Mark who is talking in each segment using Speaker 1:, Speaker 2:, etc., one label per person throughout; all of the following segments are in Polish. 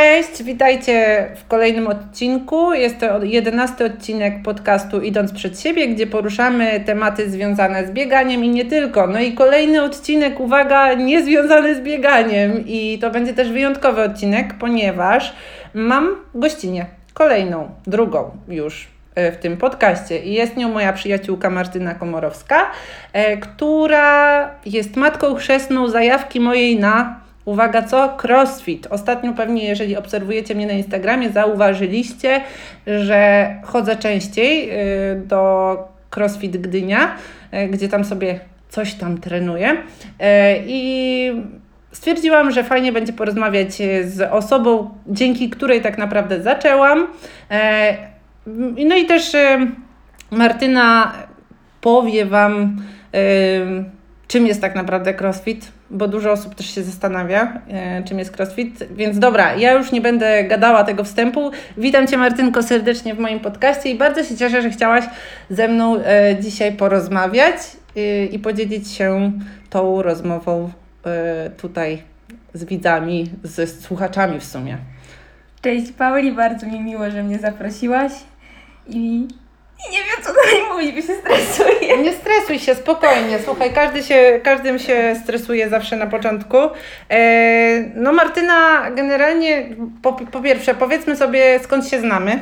Speaker 1: Cześć, witajcie w kolejnym odcinku. Jest to jedenasty odcinek podcastu Idąc przed siebie, gdzie poruszamy tematy związane z bieganiem i nie tylko. No i kolejny odcinek, uwaga, niezwiązany z bieganiem. I to będzie też wyjątkowy odcinek, ponieważ mam gościnę, kolejną, drugą już e, w tym podcaście. I jest nią moja przyjaciółka Martyna Komorowska, e, która jest matką chrzestną zajawki mojej na Uwaga, co? Crossfit. Ostatnio pewnie, jeżeli obserwujecie mnie na Instagramie, zauważyliście, że chodzę częściej y, do CrossFit Gdynia, y, gdzie tam sobie coś tam trenuję. Y, I stwierdziłam, że fajnie będzie porozmawiać z osobą, dzięki której tak naprawdę zaczęłam. No i też Martyna powie Wam, czym jest tak naprawdę CrossFit bo dużo osób też się zastanawia, e, czym jest CrossFit. Więc dobra, ja już nie będę gadała tego wstępu. Witam Cię, Martynko, serdecznie w moim podcaście i bardzo się cieszę, że chciałaś ze mną e, dzisiaj porozmawiać e, i podzielić się tą rozmową e, tutaj z widzami, ze słuchaczami w sumie.
Speaker 2: Cześć Pauli, bardzo mi miło, że mnie zaprosiłaś i i nie wiem, co dalej mówić, bo się stresuję.
Speaker 1: Nie stresuj się, spokojnie. Słuchaj, każdy się, każdym się stresuje zawsze na początku. E, no Martyna, generalnie po, po pierwsze, powiedzmy sobie skąd się znamy.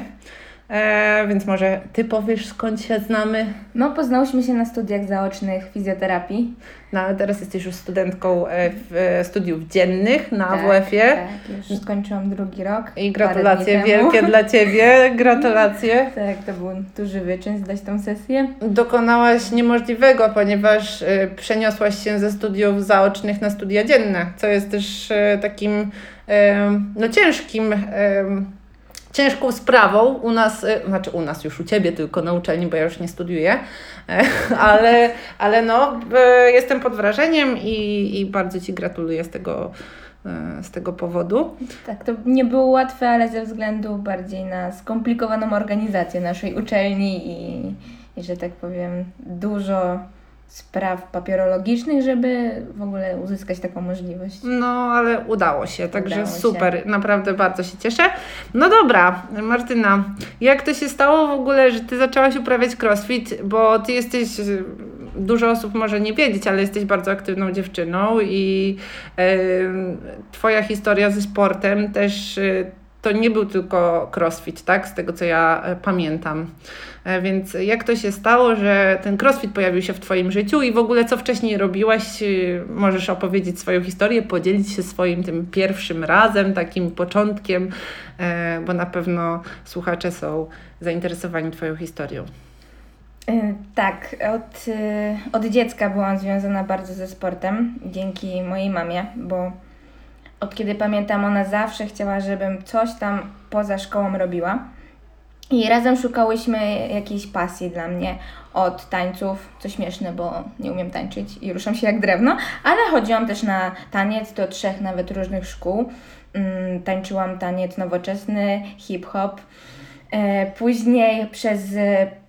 Speaker 1: E, więc może Ty powiesz skąd się znamy?
Speaker 2: No, poznałyśmy się na studiach zaocznych fizjoterapii.
Speaker 1: No, ale teraz jesteś już studentką e, w e, studiów dziennych na
Speaker 2: tak,
Speaker 1: AWF-ie.
Speaker 2: Tak, już skończyłam drugi rok.
Speaker 1: I gratulacje wielkie dla Ciebie, gratulacje.
Speaker 2: Tak, to był duży wyczyn zdać tą sesję.
Speaker 1: Dokonałaś niemożliwego, ponieważ y, przeniosłaś się ze studiów zaocznych na studia dzienne, co jest też takim no ciężkim ciężką sprawą u nas, y, znaczy u nas już u Ciebie tylko na uczelni, bo ja już nie studiuję, ale, ale no, y, jestem pod wrażeniem i, i bardzo Ci gratuluję z tego, y, z tego powodu.
Speaker 2: Tak, to nie było łatwe, ale ze względu bardziej na skomplikowaną organizację naszej uczelni i, i że tak powiem, dużo spraw papierologicznych, żeby w ogóle uzyskać taką możliwość.
Speaker 1: No, ale udało się, także udało super, się. naprawdę bardzo się cieszę. No dobra, Martyna, jak to się stało w ogóle, że Ty zaczęłaś uprawiać crossfit, bo Ty jesteś, dużo osób może nie wiedzieć, ale jesteś bardzo aktywną dziewczyną i e, Twoja historia ze sportem też e, to nie był tylko crossfit, tak? Z tego co ja pamiętam. E, więc jak to się stało, że ten crossfit pojawił się w Twoim życiu i w ogóle co wcześniej robiłaś? E, możesz opowiedzieć swoją historię, podzielić się swoim tym pierwszym razem, takim początkiem, bo na pewno słuchacze są zainteresowani Twoją historią.
Speaker 2: Tak, od, od dziecka byłam związana bardzo ze sportem, dzięki mojej mamie, bo od kiedy pamiętam, ona zawsze chciała, żebym coś tam poza szkołą robiła. I razem szukałyśmy jakiejś pasji dla mnie od tańców, co śmieszne, bo nie umiem tańczyć i ruszam się jak drewno, ale chodziłam też na taniec do trzech nawet różnych szkół. Mm, tańczyłam taniec nowoczesny, hip-hop. E, później przez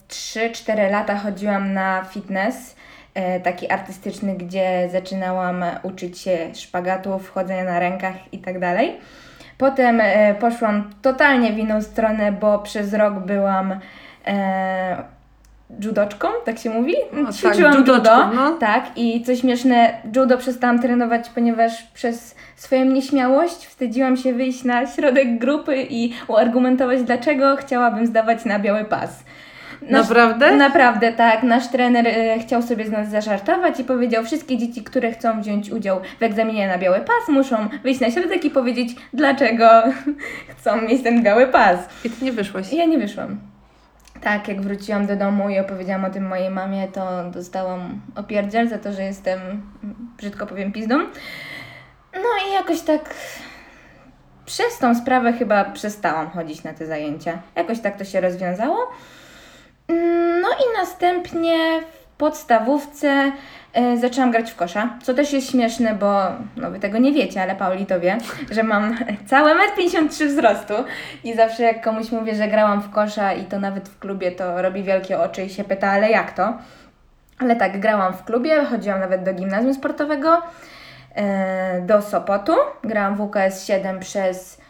Speaker 2: 3-4 lata chodziłam na fitness E, taki artystyczny, gdzie zaczynałam uczyć się szpagatów, chodzenia na rękach i tak dalej. Potem e, poszłam totalnie w inną stronę, bo przez rok byłam e, judoczką, tak się mówi?
Speaker 1: No, Ćwiczyłam tak, judo, no.
Speaker 2: tak, i co śmieszne, judo przestałam trenować, ponieważ przez swoją nieśmiałość wstydziłam się wyjść na środek grupy i uargumentować, dlaczego chciałabym zdawać na biały pas.
Speaker 1: Nasz, naprawdę?
Speaker 2: Naprawdę, tak. Nasz trener e, chciał sobie z nas zażartować i powiedział, wszystkie dzieci, które chcą wziąć udział w egzaminie na biały pas, muszą wyjść na środek i powiedzieć, dlaczego chcą mieć ten biały pas.
Speaker 1: I ty nie wyszłaś?
Speaker 2: Ja nie wyszłam. Tak, jak wróciłam do domu i opowiedziałam o tym mojej mamie, to dostałam opierdziel za to, że jestem, brzydko powiem, pizdą. No i jakoś tak przez tą sprawę chyba przestałam chodzić na te zajęcia. Jakoś tak to się rozwiązało. No i następnie w podstawówce e, zaczęłam grać w kosza, co też jest śmieszne, bo no wy tego nie wiecie, ale Pauli to wie, że mam całe 1,53 m wzrostu i zawsze jak komuś mówię, że grałam w kosza i to nawet w klubie, to robi wielkie oczy i się pyta, ale jak to? Ale tak, grałam w klubie, chodziłam nawet do gimnazjum sportowego, e, do Sopotu, grałam w UKS 7 przez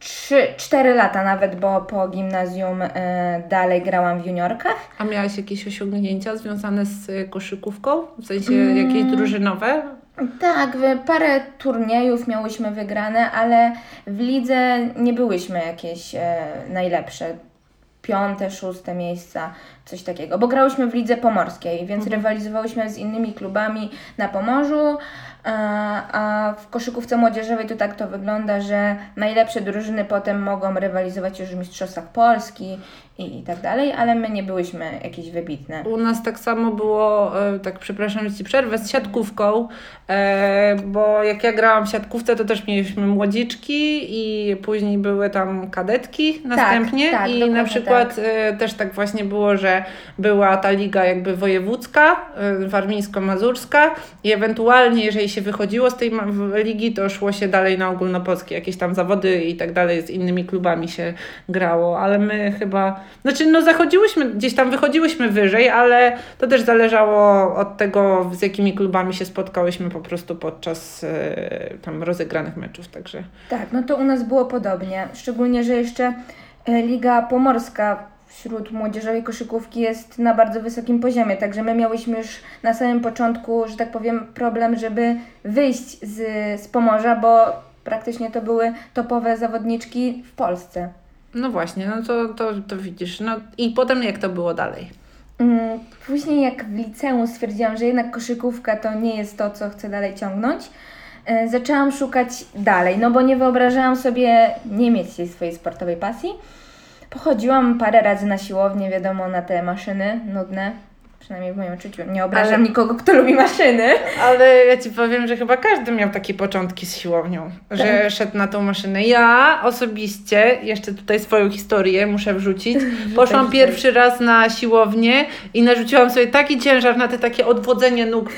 Speaker 2: trzy, cztery lata nawet, bo po gimnazjum e, dalej grałam w juniorkach.
Speaker 1: A miałaś jakieś osiągnięcia związane z y, koszykówką? W sensie jakieś drużynowe?
Speaker 2: Tak, parę turniejów miałyśmy wygrane, ale w lidze nie byłyśmy jakieś e, najlepsze. Piąte, szóste miejsca, coś takiego. Bo grałyśmy w lidze pomorskiej, więc rywalizowałyśmy z innymi klubami na Pomorzu. A, w koszykówce młodzieżowej to tak to wygląda, że najlepsze drużyny potem mogą rywalizować już w Mistrzostwach Polski i, i tak dalej, ale my nie byłyśmy jakieś wybitne.
Speaker 1: U nas tak samo było, e, tak przepraszam, że Ci przerwę, z siatkówką, e, bo jak ja grałam w siatkówce, to też mieliśmy młodziczki i później były tam kadetki następnie
Speaker 2: tak,
Speaker 1: i
Speaker 2: dokładnie
Speaker 1: na przykład e, też tak właśnie było, że była ta liga jakby wojewódzka, warmińsko-mazurska i ewentualnie jeżeli się wychodziło z tej ligi, to szło się dalej na ogólnopolskie, jakieś tam zawody i tak dalej, z innymi klubami się grało, ale my chyba, znaczy no zachodziłyśmy, gdzieś tam wychodziłyśmy wyżej, ale to też zależało od tego, z jakimi klubami się spotkałyśmy po prostu podczas e, tam rozegranych meczów, także
Speaker 2: Tak, no to u nas było podobnie. Szczególnie, że jeszcze e, Liga Pomorska wśród młodzieżowej koszykówki jest na bardzo wysokim poziomie, także my miałyśmy już na samym początku, że tak powiem, problem, żeby wyjść z, z Pomorza, bo praktycznie to były topowe zawodniczki w Polsce.
Speaker 1: No właśnie, no to, to, to widzisz, no i potem jak to było dalej?
Speaker 2: Mm, Później jak w liceum stwierdziłam, że jednak koszykówka to nie jest to, co chcę dalej ciągnąć, e, zaczęłam szukać dalej, no bo nie wyobrażałam sobie nie mieć tej swojej sportowej pasji. Pochodziłam parę razy na siłownię, wiadomo, na te maszyny nudne, przynajmniej w moim odczuciu. Nie obrażam
Speaker 1: Ale-
Speaker 2: nikogo, kto lubi maszyny.
Speaker 1: Ale ja Ci powiem, że chyba każdy miał takie początki z siłownią, że szedł na tą maszynę. Ja osobiście, jeszcze tutaj swoją historię muszę wrzucić, poszłam pierwszy raz na siłownię i narzuciłam sobie taki ciężar na te takie odwodzenie nóg.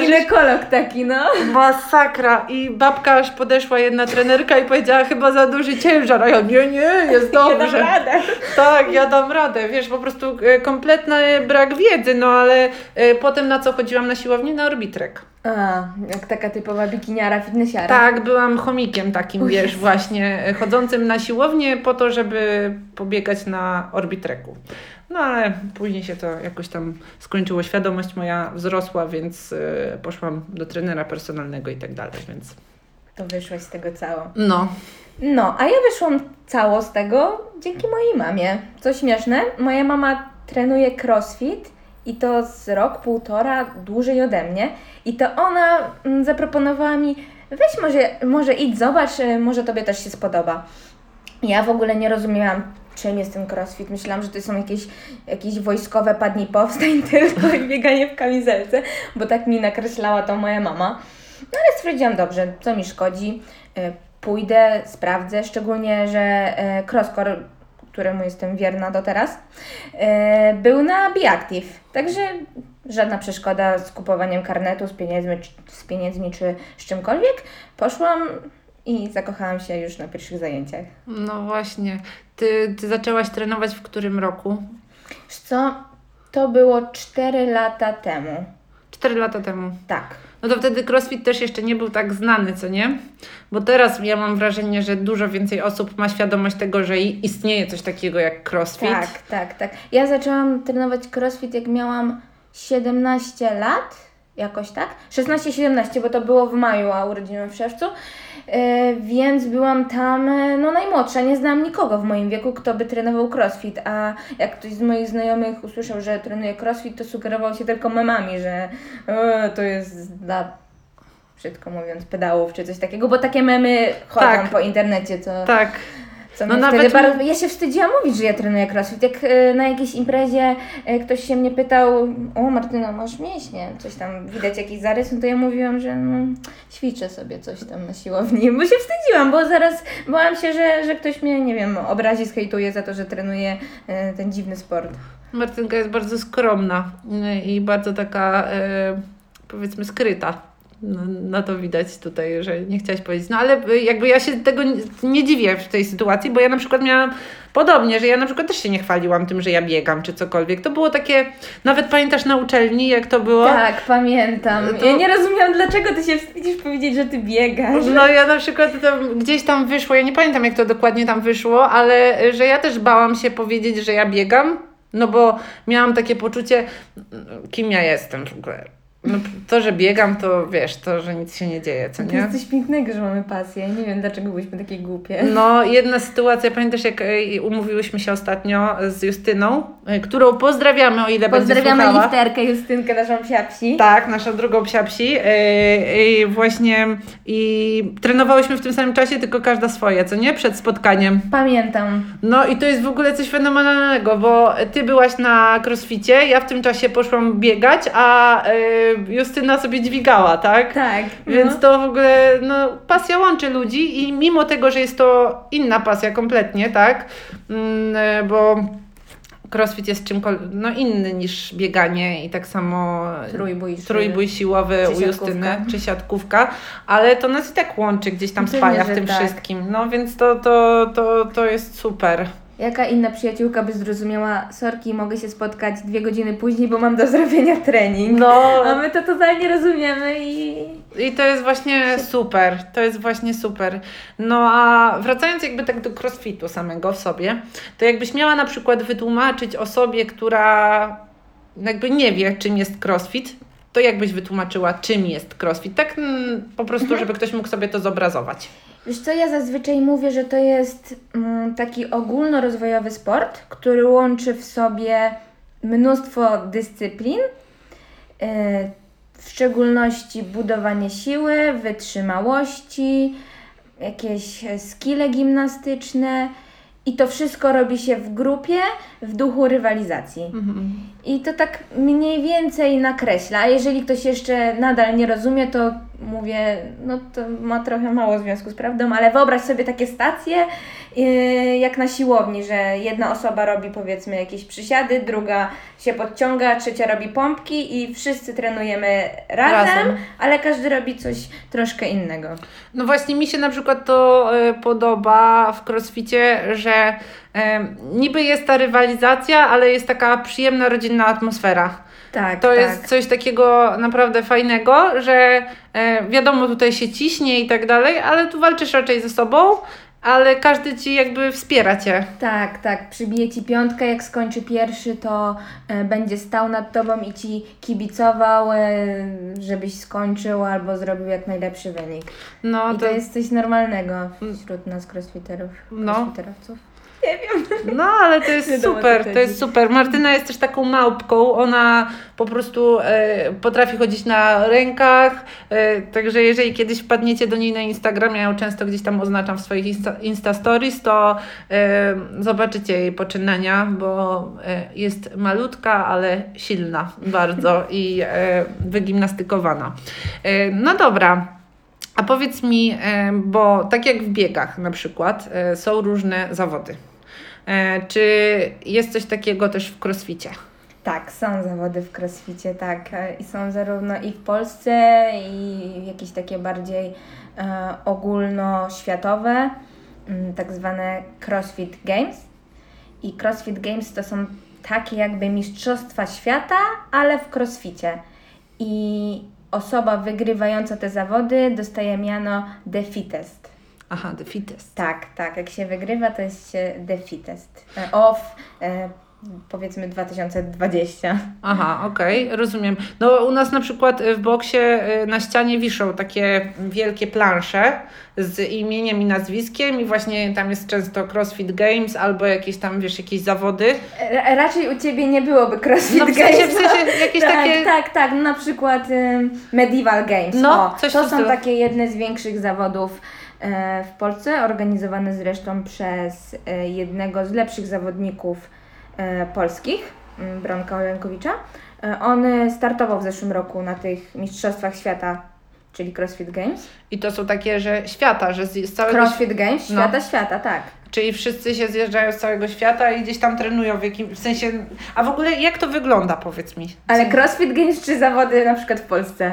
Speaker 2: Ginekolog taki, no.
Speaker 1: Masakra. I babka aż podeszła jedna trenerka i powiedziała chyba za duży ciężar, a ja nie, nie, jest dobrze.
Speaker 2: radę.
Speaker 1: Tak, ja dam radę, wiesz, po prostu e, kompletny brak wiedzy, no ale e, potem na co chodziłam na siłownię? Na orbitrek.
Speaker 2: A, jak taka typowa bikiniara, fitnessiara.
Speaker 1: Tak, byłam chomikiem takim, wiesz, właśnie chodzącym na siłownię po to, żeby pobiegać na orbitreku. No ale później się to jakoś tam skończyło, świadomość moja wzrosła, więc e, poszłam do trenera personalnego i tak dalej, więc
Speaker 2: To wyszłaś z tego cało.
Speaker 1: no.
Speaker 2: No, a ja wyszłam cało z tego dzięki mojej mamie. Co śmieszne, moja mama trenuje crossfit i to z rok, półtora dłużej ode mnie. I to ona mm, zaproponowała mi, weź może, może idź, zobacz, y, może Tobie też się spodoba. Ja w ogóle nie rozumiałam, czym jest ten crossfit. Myślałam, że to są jakieś, jakieś wojskowe padnij powstań tylko i bieganie w kamizelce, bo tak mi nakreślała to moja mama. No ale stwierdziłam, dobrze, co mi szkodzi, y, pójdę, sprawdzę, szczególnie, że e, Crosscore, któremu jestem wierna do teraz, e, był na Biactive, także żadna przeszkoda z kupowaniem karnetu, z pieniędzmi, czy- z pieniędzmi czy z czymkolwiek. Poszłam i zakochałam się już na pierwszych zajęciach.
Speaker 1: No właśnie. Ty, ty zaczęłaś trenować w którym roku?
Speaker 2: Wiesz co, to było 4 lata temu.
Speaker 1: Cztery lata temu.
Speaker 2: Tak.
Speaker 1: No to wtedy crossfit też jeszcze nie był tak znany, co nie? Bo teraz ja mam wrażenie, że dużo więcej osób ma świadomość tego, że istnieje coś takiego jak crossfit.
Speaker 2: Tak, tak, tak. Ja zaczęłam trenować crossfit jak miałam 17 lat, jakoś tak? 16-17, bo to było w maju, a urodziłam w czerwcu. E, więc byłam tam e, no najmłodsza, nie znałam nikogo w moim wieku, kto by trenował crossfit, a jak ktoś z moich znajomych usłyszał, że trenuje crossfit, to sugerował się tylko memami, że e, to jest dla, brzydko mówiąc, pedałów czy coś takiego, bo takie memy chodzą
Speaker 1: Tak.
Speaker 2: po internecie, co...
Speaker 1: Tak.
Speaker 2: Co
Speaker 1: No nawet
Speaker 2: bardzo, ja się wstydziłam mówić, że ja trenuję crossfit. Jak e, na jakiejś imprezie e, ktoś się mnie pytał, o Martyna, masz mięśnie, coś tam, widać jakiś zarys, no to ja mówiłam, że no, ćwiczę sobie coś tam na siłowni, bo się wstydziłam, bo zaraz bałam się, że, że ktoś mnie, nie wiem, obrazi, skejtuje za to, że trenuję e, ten dziwny sport.
Speaker 1: Martynka jest bardzo skromna i bardzo taka, powiedzmy, skryta. No, no to widać tutaj, że nie chciałaś powiedzieć. No ale jakby ja się tego nie, dziwię w tej sytuacji, bo ja na przykład miałam podobnie, że ja na przykład też się nie chwaliłam tym, że ja biegam czy cokolwiek. To było takie, nawet pamiętasz na uczelni, jak to było?
Speaker 2: Tak, pamiętam.
Speaker 1: To-
Speaker 2: Ja nie rozumiałam, dlaczego ty się wstydzisz powiedzieć, że ty biegasz.
Speaker 1: No ja na przykład tam, gdzieś tam wyszło, ja nie pamiętam jak to dokładnie tam wyszło, ale że ja też bałam się powiedzieć, że ja biegam, no bo miałam takie poczucie, kim ja jestem w ogóle. No, to, że biegam, to wiesz, to, że nic się nie dzieje, co
Speaker 2: To
Speaker 1: nie?
Speaker 2: jest coś pięknego, że mamy pasję. Nie wiem, dlaczego byliśmy takie głupie.
Speaker 1: No, jedna sytuacja, pamiętasz jak e, umówiłyśmy się ostatnio z Justyną, e, którą pozdrawiamy, o ile
Speaker 2: Pozdrawiamy
Speaker 1: będzie słuchała.
Speaker 2: lifterkę Justynkę, naszą psiapsi.
Speaker 1: Tak, naszą drugą psiapsi. E, właśnie i trenowałyśmy w tym samym czasie, tylko każda swoje, co nie? Przed spotkaniem.
Speaker 2: Pamiętam.
Speaker 1: No i to jest w ogóle coś fenomenalnego, bo ty byłaś na crossficie, ja w tym czasie poszłam biegać, a e, Justyna sobie dźwigała, tak?
Speaker 2: Tak.
Speaker 1: Więc
Speaker 2: no.
Speaker 1: to w ogóle, no, pasja łączy ludzi i mimo tego, że jest to inna pasja kompletnie, tak? Mm, e, bo crossfit jest czymkolwiek, no inny niż bieganie i tak samo
Speaker 2: Trójbój.
Speaker 1: trójbój siłowy u. Justyny, czy siatkówka, ale to nas i tak łączy, gdzieś tam
Speaker 2: Pewnie,
Speaker 1: spaja w tym
Speaker 2: tak.
Speaker 1: wszystkim, no więc to, to, to, to jest super.
Speaker 2: Jaka inna przyjaciółka by zrozumiała, sorki, mogę się spotkać dwie godziny później, bo mam do zrobienia trening.
Speaker 1: No,
Speaker 2: A my to totalnie rozumiemy i...
Speaker 1: I to jest właśnie super, to jest właśnie super. No a wracając jakby tak do crossfitu samego w sobie, to jakbyś miała na przykład wytłumaczyć osobie, która jakby nie wie, czym jest crossfit, to jakbyś wytłumaczyła, czym jest crossfit? Tak mm, po prostu, żeby ktoś mógł sobie to zobrazować.
Speaker 2: Wiesz co, ja zazwyczaj mówię, że to jest mm, taki ogólnorozwojowy sport, który łączy w sobie mnóstwo dyscyplin, yy, w szczególności budowanie siły, wytrzymałości, jakieś e, skille gimnastyczne i to wszystko robi się w grupie, w duchu rywalizacji. I to tak mniej więcej nakreśla. A jeżeli ktoś jeszcze nadal nie rozumie, to mówię, no to ma trochę mało związku z prawdą, ale wyobraź sobie takie stacje yy, jak na siłowni, że jedna osoba robi powiedzmy jakieś przysiady, druga się podciąga, trzecia robi pompki i wszyscy trenujemy razem,
Speaker 1: Razem.
Speaker 2: ale każdy robi coś troszkę innego.
Speaker 1: No właśnie mi się na przykład to e, podoba w crossficie, że niby jest ta rywalizacja, ale jest taka przyjemna, rodzinna atmosfera.
Speaker 2: Tak,
Speaker 1: To
Speaker 2: tak.
Speaker 1: jest coś takiego naprawdę fajnego, że e, wiadomo, tutaj się ciśnie i tak dalej, ale tu walczysz raczej ze sobą, ale każdy ci jakby wspiera cię.
Speaker 2: Tak, tak. Przybije ci piątkę, jak skończy pierwszy, to e, będzie stał nad tobą i ci kibicował, e, żebyś skończył albo zrobił jak najlepszy wynik.
Speaker 1: No
Speaker 2: I to jest coś normalnego wśród nas crossfiterów,
Speaker 1: No.
Speaker 2: Nie wiem.
Speaker 1: No, ale to jest super, to jest super. Martyna jest też taką małpką, ona po prostu e, potrafi chodzić na rękach, e, także jeżeli kiedyś wpadniecie do niej na Instagram, ja ją często gdzieś tam oznaczam w swoich Insta, Insta Stories, to e, zobaczycie jej poczynania, bo e, jest malutka, ale silna bardzo i e, wygimnastykowana. E, no dobra. A powiedz mi, bo tak jak w biegach na przykład, są różne zawody. E, Czy jest coś takiego też w crossficie?
Speaker 2: Tak, są zawody w crossficie, tak. e, I są zarówno i w Polsce, i jakieś takie bardziej e, ogólnoświatowe, mm, tak zwane CrossFit Games. I CrossFit Games to są takie jakby mistrzostwa świata, ale w crossficie. I osoba wygrywająca te zawody dostaje miano The Fittest.
Speaker 1: Aha, the fittest.
Speaker 2: Tak, tak. Jak się wygrywa, to jest Fittest. E, Of e, powiedzmy 2020.
Speaker 1: Aha, okej, rozumiem. No u nas na przykład w boksie y, na ścianie wiszą takie wielkie plansze z imieniem i nazwiskiem i właśnie tam jest często CrossFit Games albo jakieś tam, wiesz, jakieś zawody.
Speaker 2: Ra- Raczej u Ciebie nie byłoby CrossFit
Speaker 1: No w
Speaker 2: Games.
Speaker 1: sensie, w sensie jakieś
Speaker 2: tak,
Speaker 1: takie...
Speaker 2: Tak, tak, no na przykład ym, Medieval Games.
Speaker 1: No,
Speaker 2: o,
Speaker 1: coś
Speaker 2: to są
Speaker 1: stylu.
Speaker 2: takie jedne z większych zawodów e, w Polsce, organizowane zresztą przez e, jednego z lepszych zawodników e, polskich, m, Bronka Olenkowicza. E, on e, startował w zeszłym roku na tych Mistrzostwach Świata, czyli CrossFit Games.
Speaker 1: I to są takie, że świata, że z, całego
Speaker 2: CrossFit Games,
Speaker 1: No.
Speaker 2: świata, świata, tak.
Speaker 1: Czyli wszyscy się zjeżdżają z całego świata i gdzieś tam trenują w jakim w sensie. A w ogóle jak to wygląda, powiedz mi?
Speaker 2: Ale CrossFit Games czy zawody na przykład w Polsce?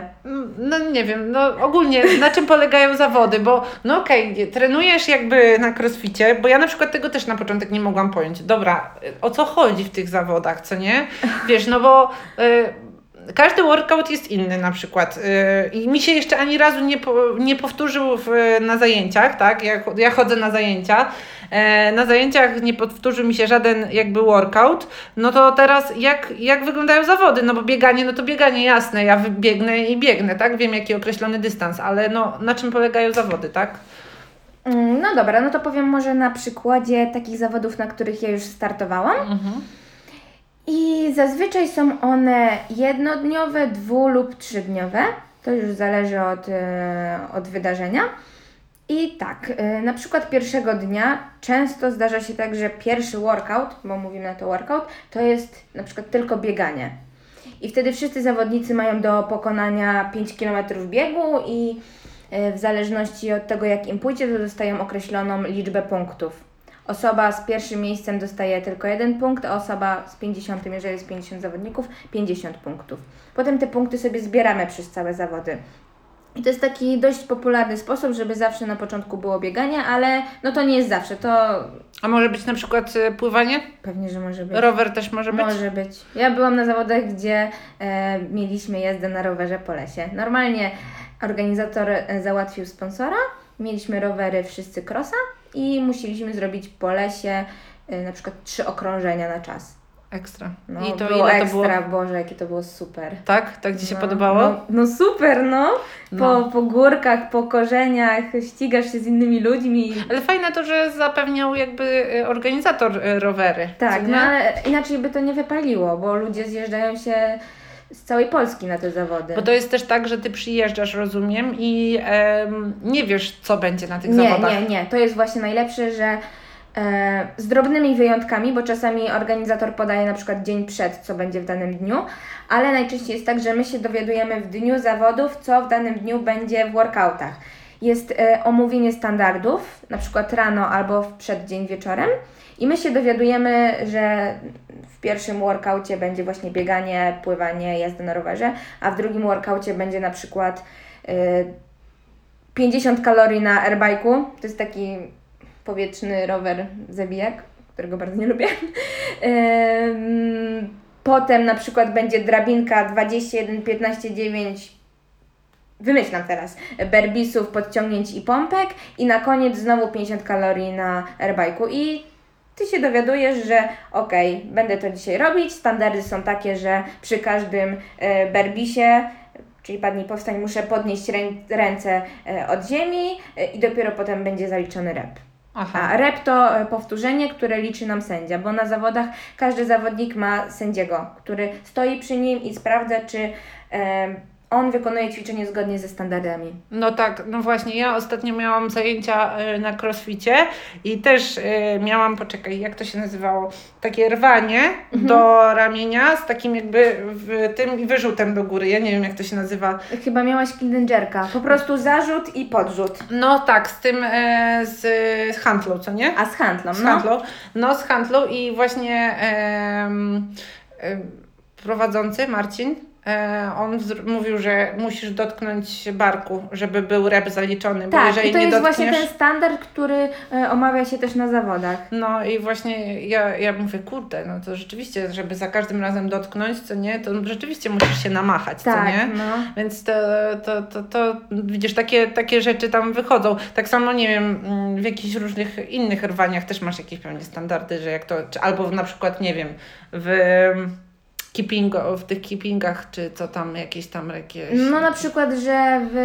Speaker 1: No nie wiem, no ogólnie na czym polegają zawody, bo no okej, okay, trenujesz jakby na crossficie, bo ja na przykład tego też na początek nie mogłam pojąć. Dobra, o co chodzi w tych zawodach, co nie? Wiesz, no bo y, każdy workout jest inny na przykład y, i mi się jeszcze ani razu nie, po, nie powtórzył w, na zajęciach, tak? Ja, ja chodzę na zajęcia, e, na zajęciach nie powtórzył mi się żaden jakby workout, no to teraz jak, jak wyglądają zawody? No bo bieganie, no to bieganie jasne, ja biegnę i biegnę, tak? Wiem jaki określony dystans, ale no na czym polegają zawody, tak?
Speaker 2: Mm, no dobra, no to powiem może na przykładzie takich zawodów, na których ja już startowałam. Mhm. I zazwyczaj są one jednodniowe, dwu lub trzydniowe. To już zależy od, e, od wydarzenia. I tak, e, na przykład pierwszego dnia często zdarza się tak, że pierwszy workout, bo mówimy na to workout, to jest na przykład tylko bieganie. I wtedy wszyscy zawodnicy mają do pokonania 5 km biegu i e, w zależności od tego, jak im pójdzie, to dostają określoną liczbę punktów. Osoba z pierwszym miejscem dostaje tylko jeden punkt, a osoba z 50, jeżeli jest 50 zawodników, 50 punktów. Potem te punkty sobie zbieramy przez całe zawody. I to jest taki dość popularny sposób, żeby zawsze na początku było bieganie, ale no to nie jest zawsze. To
Speaker 1: A może być na przykład y, pływanie?
Speaker 2: pewnie, że może być.
Speaker 1: Rower też może być?
Speaker 2: Może być. Ja byłam na zawodach, gdzie e, mieliśmy jazdę na rowerze po lesie. Normalnie organizator e, załatwił sponsora, mieliśmy rowery wszyscy krosa i musieliśmy zrobić po lesie e, na przykład trzy okrążenia na czas.
Speaker 1: Ekstra.
Speaker 2: No, I to było ile to ekstra, było? Boże, jakie to było super.
Speaker 1: Tak? Tak Ci się no, podobało?
Speaker 2: No, no, super, no. Po, no. po górkach, po korzeniach, ścigasz się z innymi ludźmi.
Speaker 1: Ale fajne to, że zapewniał jakby y, organizator y, rowery.
Speaker 2: Tak, no ale inaczej by to nie wypaliło, bo ludzie zjeżdżają się z całej Polski na te zawody.
Speaker 1: Bo to jest też tak, że Ty przyjeżdżasz, rozumiem, i nie wiesz, co będzie na tych
Speaker 2: nie,
Speaker 1: zawodach.
Speaker 2: Nie, nie, To jest właśnie najlepsze, że E, z drobnymi wyjątkami, bo czasami organizator podaje na przykład dzień przed, co będzie w danym dniu, ale najczęściej jest tak, że my się dowiadujemy w dniu zawodów, co w danym dniu będzie w workoutach. Jest e, omówienie standardów, na przykład rano albo w przeddzień wieczorem i my się dowiadujemy, że w pierwszym workoutie będzie właśnie bieganie, pływanie, jazda na rowerze, a w drugim workoutie będzie na przykład e, 50 kalorii na airbike'u. To jest taki powietrzny rower zabijak, którego bardzo nie lubię. Potem na przykład będzie drabinka 21, 15, 9, wymyślam teraz, berbisów, podciągnięć i pompek i na koniec znowu 50 kalorii na airbike'u i Ty się dowiadujesz, że ok, będę to dzisiaj robić, standardy są takie, że przy każdym e, berbisie czyli padnij powstań, muszę podnieść ręce e, od ziemi e, i dopiero potem będzie zaliczony rep. Aha. A rep to e, powtórzenie, które liczy nam sędzia, bo na zawodach każdy zawodnik ma sędziego, który stoi przy nim i sprawdza, czy e, on wykonuje ćwiczenie zgodnie ze standardami.
Speaker 1: No tak, no właśnie, ja ostatnio miałam zajęcia e, na crossficie i też e, miałam, poczekaj, jak to się nazywało, takie rwanie mhm. do ramienia z takim jakby tym wyrzutem do góry. Ja nie wiem, jak to się nazywa.
Speaker 2: Chyba miałaś clean po prostu zarzut i podrzut.
Speaker 1: No tak, z tym, e, z, z handlą, co nie?
Speaker 2: A z handlą,
Speaker 1: z no. handlą. No z handlą i właśnie e, e, prowadzący Marcin on mówił, że musisz dotknąć barku, żeby był rep zaliczony,
Speaker 2: bo tak, jeżeli i to nie jest dotkniesz... właśnie ten standard, który e, omawia się też na zawodach.
Speaker 1: No i właśnie ja, ja mówię, kurde, no to rzeczywiście, żeby za każdym razem dotknąć, co nie, to rzeczywiście musisz się namachać, tak, co nie? No. Więc to, to, to, to, widzisz, takie, takie rzeczy tam wychodzą. Tak samo, nie wiem, mm, w jakichś różnych innych rwaniach też masz jakieś pewnie standardy, że jak to, czy, albo na przykład, nie wiem, w keeping, w tych keepingach, czy co tam, jakieś tam jakieś...
Speaker 2: No na przykład, że w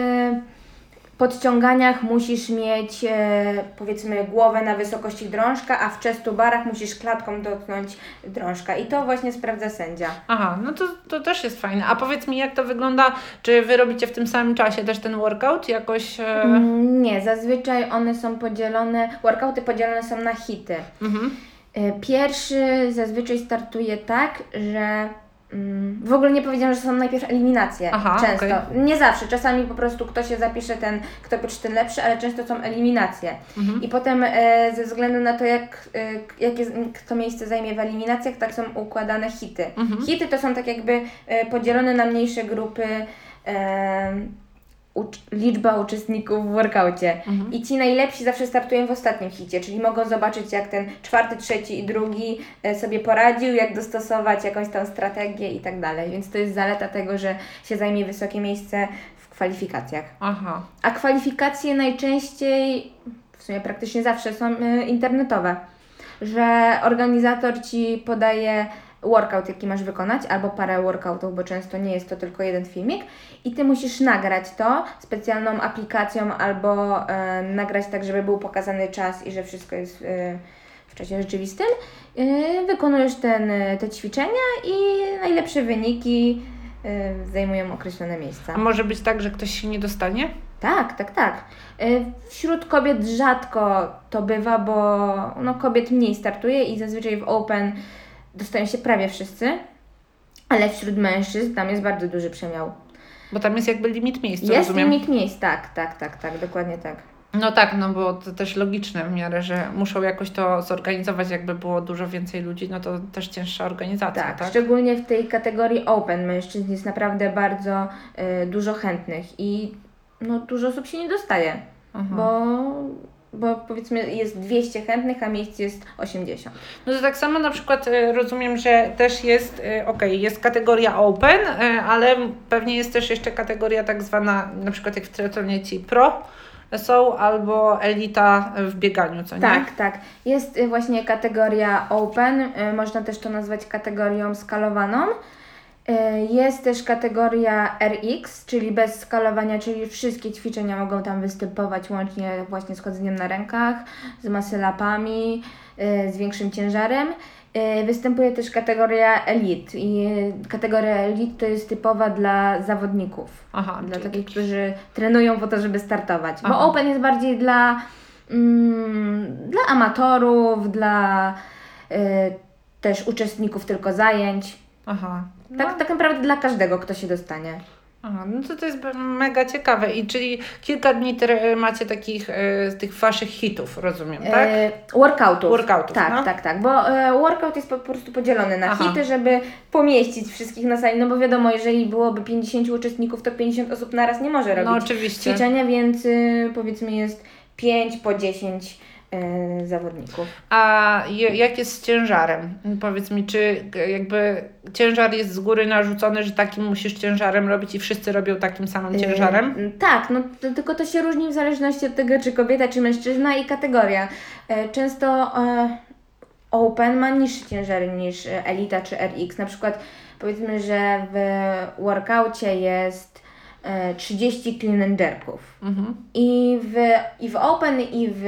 Speaker 2: podciąganiach musisz mieć e, powiedzmy głowę na wysokości drążka, a w barach musisz klatką dotknąć drążka i to właśnie sprawdza sędzia.
Speaker 1: Aha, no to, to też jest fajne. A powiedz mi, jak to wygląda? Czy Wy robicie w tym samym czasie też ten workout jakoś? E...
Speaker 2: Mm, nie, zazwyczaj one są podzielone, workouty podzielone są na hity. Mhm. E, pierwszy zazwyczaj startuje tak, że Mm, W ogóle nie powiedziałam, że są najpierw eliminacje.
Speaker 1: Aha,
Speaker 2: często.
Speaker 1: okej.
Speaker 2: Nie zawsze. Czasami po prostu kto się zapisze, ten, kto pierwszy, ten lepszy, ale często są eliminacje.
Speaker 1: Mhm.
Speaker 2: I potem e, ze względu na to, jak, e, jakie kto miejsce zajmie w eliminacjach, tak są układane hity.
Speaker 1: Mhm.
Speaker 2: Hity to są tak jakby e, podzielone na mniejsze grupy e, liczba uczestników w workaucie.
Speaker 1: Mhm.
Speaker 2: I ci najlepsi zawsze startują w ostatnim hicie, czyli mogą zobaczyć, jak ten czwarty, trzeci i drugi e, sobie poradził, jak dostosować jakąś tam strategię i tak dalej. Więc to jest zaleta tego, że się zajmie wysokie miejsce w kwalifikacjach.
Speaker 1: Aha.
Speaker 2: A kwalifikacje najczęściej, w sumie praktycznie zawsze są y, internetowe, że organizator ci podaje workout, jaki masz wykonać, albo parę workoutów, bo często nie jest to tylko jeden filmik i ty musisz nagrać to specjalną aplikacją albo e, nagrać tak, żeby był pokazany czas i że wszystko jest e, w czasie rzeczywistym. E, wykonujesz ten, e, te ćwiczenia i najlepsze wyniki e, zajmują określone miejsca.
Speaker 1: A może być tak, że ktoś się nie dostanie?
Speaker 2: Tak, tak, tak. Y, Wśród kobiet rzadko to bywa, bo no, kobiet mniej startuje i zazwyczaj w Open dostają się prawie wszyscy, ale wśród mężczyzn tam jest bardzo duży przemiał.
Speaker 1: Bo tam jest jakby limit miejsc,
Speaker 2: jest
Speaker 1: rozumiem.
Speaker 2: limit miejsc, tak, tak, tak, tak, dokładnie tak.
Speaker 1: No tak, no bo to też logiczne w miarę, że muszą jakoś to zorganizować, jakby było dużo więcej ludzi, no to też cięższa organizacja,
Speaker 2: Tak,
Speaker 1: tak?
Speaker 2: szczególnie w tej kategorii Open mężczyzn jest naprawdę bardzo y, dużo chętnych i no, dużo osób się nie dostaje,
Speaker 1: Aha.
Speaker 2: bo, bo powiedzmy jest 200 chętnych, a miejsc jest 80.
Speaker 1: No to tak samo na przykład e, rozumiem, że też jest, e, okej, jest kategoria open, e, ale pewnie jest też jeszcze kategoria tak zwana, na przykład jak w triatlonie ci pro są, albo elita w bieganiu, co nie?
Speaker 2: Tak, tak. Jest właśnie kategoria Open, można też to nazwać kategorią skalowaną. Y, Jest też kategoria RX, czyli bez skalowania, czyli wszystkie ćwiczenia mogą tam występować łącznie właśnie z chodzeniem na rękach, z masylapami, y, z większym ciężarem. Y, Występuje też kategoria Elite i kategoria Elite to jest typowa dla zawodników.
Speaker 1: Aha,
Speaker 2: Dla
Speaker 1: czyli
Speaker 2: takich, którzy trenują po to, żeby startować. Bo
Speaker 1: Aha.
Speaker 2: Open jest bardziej dla, mm, dla amatorów, dla y, też uczestników tylko zajęć.
Speaker 1: Aha. No,
Speaker 2: Tak, tak naprawdę dla każdego, kto się dostanie.
Speaker 1: Aha, no to to jest mega ciekawe. I czyli kilka dni macie takich, e, tych waszych hitów, rozumiem, tak?
Speaker 2: E, workoutów.
Speaker 1: Workoutów,
Speaker 2: Tak,
Speaker 1: no.
Speaker 2: tak, tak. Bo e, workout jest po prostu podzielony na
Speaker 1: Aha.
Speaker 2: hity, żeby pomieścić wszystkich na sali. No bo wiadomo, jeżeli byłoby 50 uczestników, to 50 osób naraz nie może robić
Speaker 1: No oczywiście.
Speaker 2: ćwiczenia, więc y, powiedzmy jest 5 po 10 y, zawodników.
Speaker 1: A jak jest z ciężarem? Powiedz mi, czy jakby ciężar jest z góry narzucony, że takim musisz ciężarem robić i wszyscy robią takim samym ciężarem?
Speaker 2: Y, tak, no to, tylko to się różni w zależności od tego, czy kobieta, czy mężczyzna i kategoria. Y, często Open ma niższe ciężary niż Elita czy RX. Na przykład powiedzmy, że w workaucie jest y, 30 clean and jerków.
Speaker 1: Mhm.
Speaker 2: I w, I w Open i w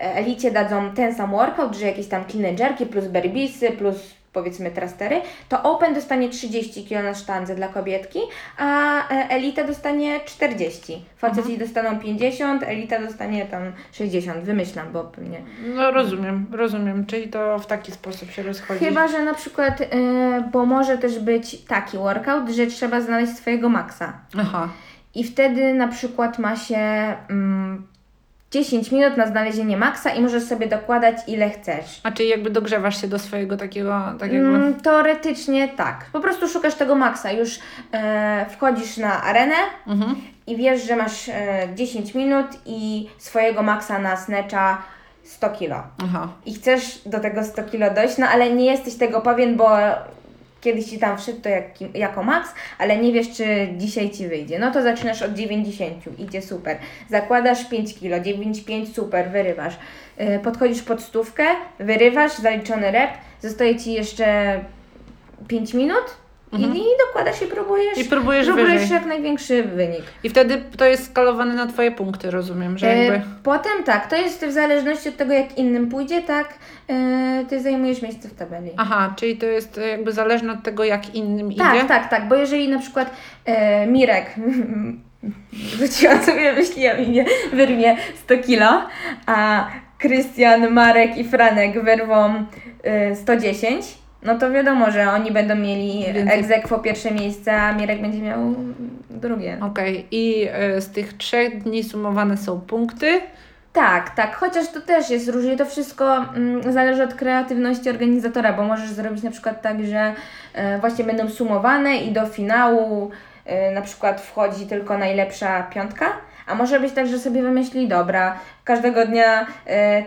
Speaker 2: Elicie dadzą ten sam workout, że jakieś tam clean and jerki plus burpeesy plus powiedzmy trastery, to Open dostanie 30 kg na sztandze dla kobietki, a e, Elita dostanie 40. Faceci dostaną 50, Elita dostanie tam 60, wymyślam, bo pewnie.
Speaker 1: No rozumiem, rozumiem. Czyli to w taki sposób się rozchodzi.
Speaker 2: Chyba, że na przykład, y, bo może też być taki workout, że trzeba znaleźć swojego maksa.
Speaker 1: Aha.
Speaker 2: I wtedy na przykład ma się mm, 10 minut na znalezienie maksa i możesz sobie dokładać ile chcesz.
Speaker 1: A czyli jakby dogrzewasz się do swojego takiego, tak jakby...
Speaker 2: Mm, teoretycznie tak. Po prostu szukasz tego maksa. Już e, wchodzisz na arenę
Speaker 1: Mhm.
Speaker 2: i wiesz, że masz e, 10 minut i swojego maksa na snatcha 100 kilo.
Speaker 1: Aha.
Speaker 2: I chcesz do tego 100 kilo dojść, no ale nie jesteś tego pewien, bo kiedyś Ci tam wszedł to jak, jako maks, ale nie wiesz, czy dzisiaj Ci wyjdzie. No to zaczynasz od 90, idzie super. Zakładasz 5 kilo, 9,5 super, wyrywasz. Yy, Podchodzisz pod stówkę, wyrywasz, zaliczony rep, zostaje Ci jeszcze 5 minut i, i dokładasz i próbujesz,
Speaker 1: I próbujesz
Speaker 2: próbujesz
Speaker 1: wyżej.
Speaker 2: jak największy wynik.
Speaker 1: I wtedy to jest skalowane na Twoje punkty, rozumiem, że jakby...
Speaker 2: E, Potem tak, to jest w zależności od tego, jak innym pójdzie, tak, e, Ty zajmujesz miejsce w tabeli.
Speaker 1: Aha, czyli to jest jakby zależne od tego, jak innym
Speaker 2: Tak,
Speaker 1: idzie?
Speaker 2: tak, tak, bo jeżeli na przykład e, Mirek rzuciłam sobie myśli, nie wyrwie 100 kilo, a Krystian, Marek i Franek wyrwą e, 110, no to wiadomo, że oni będą mieli aequo pierwsze miejsce, a Mirek będzie miał drugie.
Speaker 1: Okej, i y, z tych trzech dni sumowane są punkty.
Speaker 2: Tak, tak, chociaż to też jest różnie, to wszystko mm, zależy od kreatywności organizatora, bo możesz zrobić na przykład tak, że e, właśnie będą sumowane i do finału e, na przykład wchodzi tylko najlepsza piątka, a może być tak, że sobie wymyśli, dobra, każdego dnia e,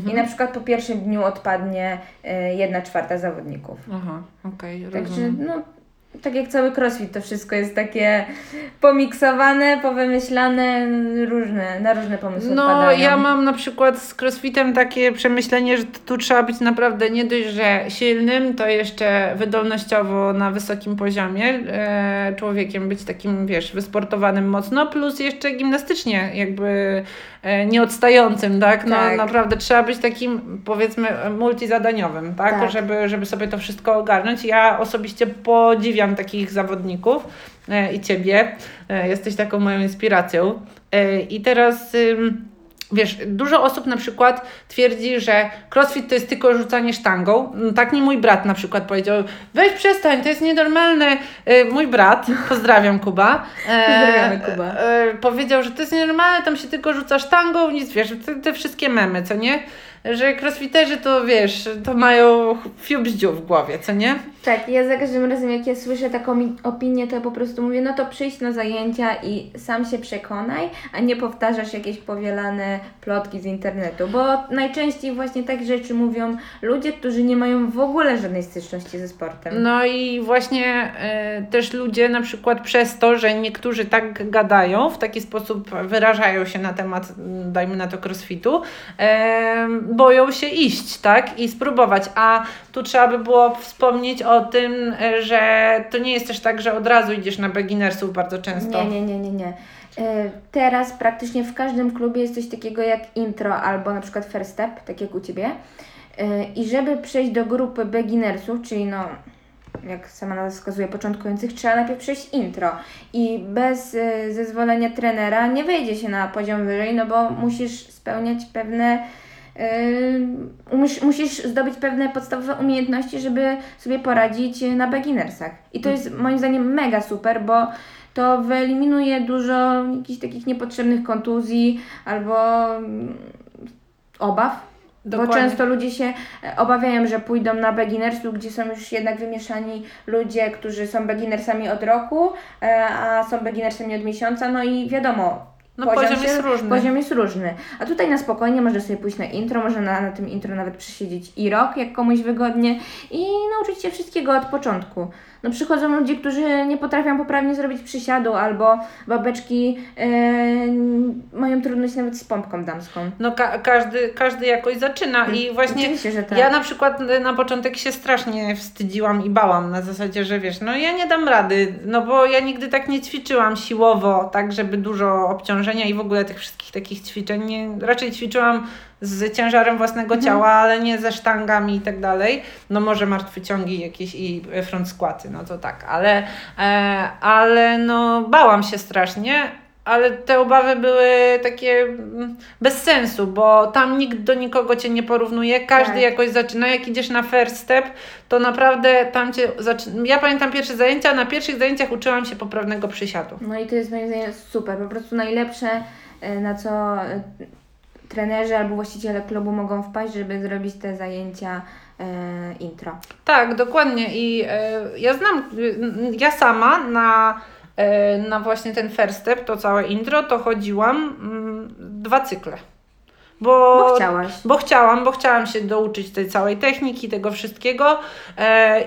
Speaker 2: tniemy. I na przykład po pierwszym dniu odpadnie e, jedna czwarta zawodników.
Speaker 1: Aha, okej,
Speaker 2: Także
Speaker 1: rozumiem.
Speaker 2: no, tak jak cały crossfit, to wszystko jest takie pomiksowane, powymyślane, różne, na różne pomysły
Speaker 1: No,
Speaker 2: wpadają.
Speaker 1: ja mam na przykład z crossfitem takie przemyślenie, że tu trzeba być naprawdę nie dość, że silnym, to jeszcze wydolnościowo na wysokim poziomie e, człowiekiem, być takim, wiesz, wysportowanym mocno, plus jeszcze gimnastycznie jakby e, nieodstającym, tak? No
Speaker 2: Tak.
Speaker 1: naprawdę trzeba być takim, powiedzmy, multizadaniowym, tak?
Speaker 2: Tak.
Speaker 1: Żeby, żeby sobie to wszystko ogarnąć. Ja osobiście podziwiam takich zawodników e, i Ciebie. E, jesteś taką moją inspiracją. E, I teraz... Wiesz, dużo osób na przykład twierdzi, że crossfit to jest tylko rzucanie sztangą. No, Tak mi mój brat na przykład powiedział, weź przestań, to jest nienormalne. Mój brat, pozdrawiam Kuba,
Speaker 2: Pozdrawiamy, Kuba.
Speaker 1: e, powiedział, że to jest nienormalne, tam się tylko rzuca sztangą, nic, wiesz, te, te wszystkie memy, co nie? Że crossfiterzy to, wiesz, to mają fiu bździu w głowie, co nie?
Speaker 2: Tak, ja za każdym razem jak ja słyszę taką opinię, to po prostu mówię, no to przyjdź na zajęcia i sam się przekonaj, a nie powtarzasz jakieś powielane plotki z internetu, bo najczęściej właśnie takie rzeczy mówią ludzie, którzy nie mają w ogóle żadnej styczności ze sportem.
Speaker 1: No i właśnie e, też ludzie na przykład przez to, że niektórzy tak gadają, w taki sposób wyrażają się na temat, dajmy na to crossfitu, e, boją się iść, tak? I spróbować. A tu trzeba by było wspomnieć o tym, e, że to nie jest też tak, że od razu idziesz na beginnersów bardzo często.
Speaker 2: Nie, nie, nie, nie, nie. E, Teraz praktycznie w każdym klubie jest coś takiego jak intro albo na przykład first step, tak jak u Ciebie. E, I żeby przejść do grupy beginnersów, czyli no, jak sama nazwa wskazuje, początkujących, trzeba najpierw przejść intro. I bez zezwolenia trenera nie wejdzie się na poziom wyżej, no bo musisz spełniać pewne mus- musisz zdobyć pewne podstawowe umiejętności, żeby sobie poradzić na beginnersach. I to jest moim zdaniem mega super, bo to wyeliminuje dużo jakichś takich niepotrzebnych kontuzji albo mm, obaw. Bo
Speaker 1: Dokładnie.
Speaker 2: często ludzie się e, obawiają, że pójdą na beginnersów, gdzie są już jednak wymieszani ludzie, którzy są beginnersami od roku, e, a są beginnersami od miesiąca, no i wiadomo,
Speaker 1: No poziom jest różny.
Speaker 2: Poziom jest różny. A tutaj na spokojnie można sobie pójść na intro, można na, na tym intro nawet przesiedzieć i rok, jak komuś wygodnie i nauczyć się wszystkiego od początku. No przychodzą ludzie, którzy nie potrafią poprawnie zrobić przysiadu albo babeczki e, mają trudność nawet z pompką damską.
Speaker 1: No ka- każdy, każdy jakoś zaczyna i właśnie
Speaker 2: Oczywiście, że tak.
Speaker 1: ja na przykład y, na początek się strasznie wstydziłam i bałam na zasadzie, że wiesz, no ja nie dam rady, no bo ja nigdy tak nie ćwiczyłam siłowo, tak żeby dużo obciążenia i w ogóle tych wszystkich takich ćwiczeń, nie, raczej ćwiczyłam z ciężarem własnego
Speaker 2: Mhm.
Speaker 1: ciała, ale nie ze sztangami i tak dalej. No może martwe ciągi jakieś i front skłaty, no to tak, ale, e, ale no bałam się strasznie, ale te obawy były takie mm, bez sensu, bo tam nikt do nikogo cię nie porównuje, każdy
Speaker 2: Tak.
Speaker 1: jakoś zaczyna. Jak idziesz na first step, to naprawdę tam cię zaczyna. Ja pamiętam pierwsze zajęcia, na pierwszych zajęciach uczyłam się poprawnego przysiadu.
Speaker 2: No i to jest moim zdaniem super, po prostu najlepsze, e, na co e, trenerzy albo właściciele klubu mogą wpaść, żeby zrobić te zajęcia e, intro.
Speaker 1: Tak, dokładnie. I e, ja znam, ja sama na, e, na właśnie ten first step, to całe intro, to chodziłam mm, dwa cykle. Bo,
Speaker 2: Bo chciałaś.
Speaker 1: Bo chciałam, bo chciałam się douczyć tej całej techniki, tego wszystkiego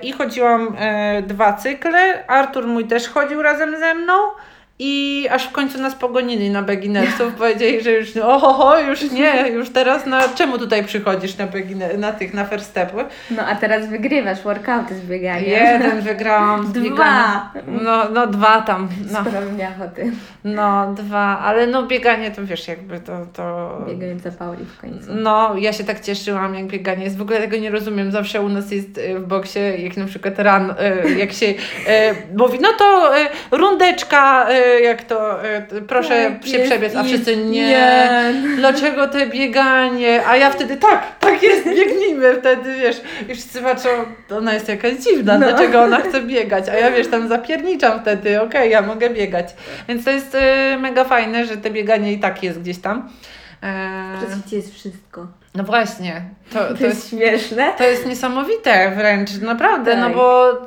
Speaker 1: i chodziłam dwa cykle. Artur mój też chodził razem ze mną. I aż w końcu nas pogonili na beginnersów, powiedzieli, że już oho, już nie, już teraz na czemu tutaj przychodzisz na, beginer, na tych, na first stepy?
Speaker 2: No a teraz wygrywasz workouty z bieganiem.
Speaker 1: Jeden wygrałam z
Speaker 2: Dwa.
Speaker 1: No, no dwa tam. No,
Speaker 2: mnie ochoty.
Speaker 1: no dwa, ale no bieganie to wiesz jakby to... to...
Speaker 2: Biegająca Pauli w końcu.
Speaker 1: No, ja się tak cieszyłam, jak bieganie jest. W ogóle tego nie rozumiem. Zawsze u nas jest y, w boksie, jak na przykład ran, y, jak się y, mówi, no to rundeczka, jak to, e, proszę
Speaker 2: Tak,
Speaker 1: się
Speaker 2: jest,
Speaker 1: przebiec, a wszyscy nie.
Speaker 2: nie.
Speaker 1: Dlaczego te bieganie? A ja wtedy tak, tak jest, biegnijmy wtedy, wiesz. I wszyscy patrzą, ona jest jakaś dziwna,
Speaker 2: No.
Speaker 1: dlaczego ona chce biegać? A ja wiesz, tam zapierniczam wtedy, okej, ja mogę biegać. Więc to jest e, mega fajne, że te bieganie i tak jest gdzieś tam. E,
Speaker 2: Przecież jest wszystko.
Speaker 1: no właśnie, to,
Speaker 2: To,
Speaker 1: to jest
Speaker 2: jest śmieszne.
Speaker 1: to jest niesamowite wręcz, naprawdę, no
Speaker 2: Tak.
Speaker 1: bo y,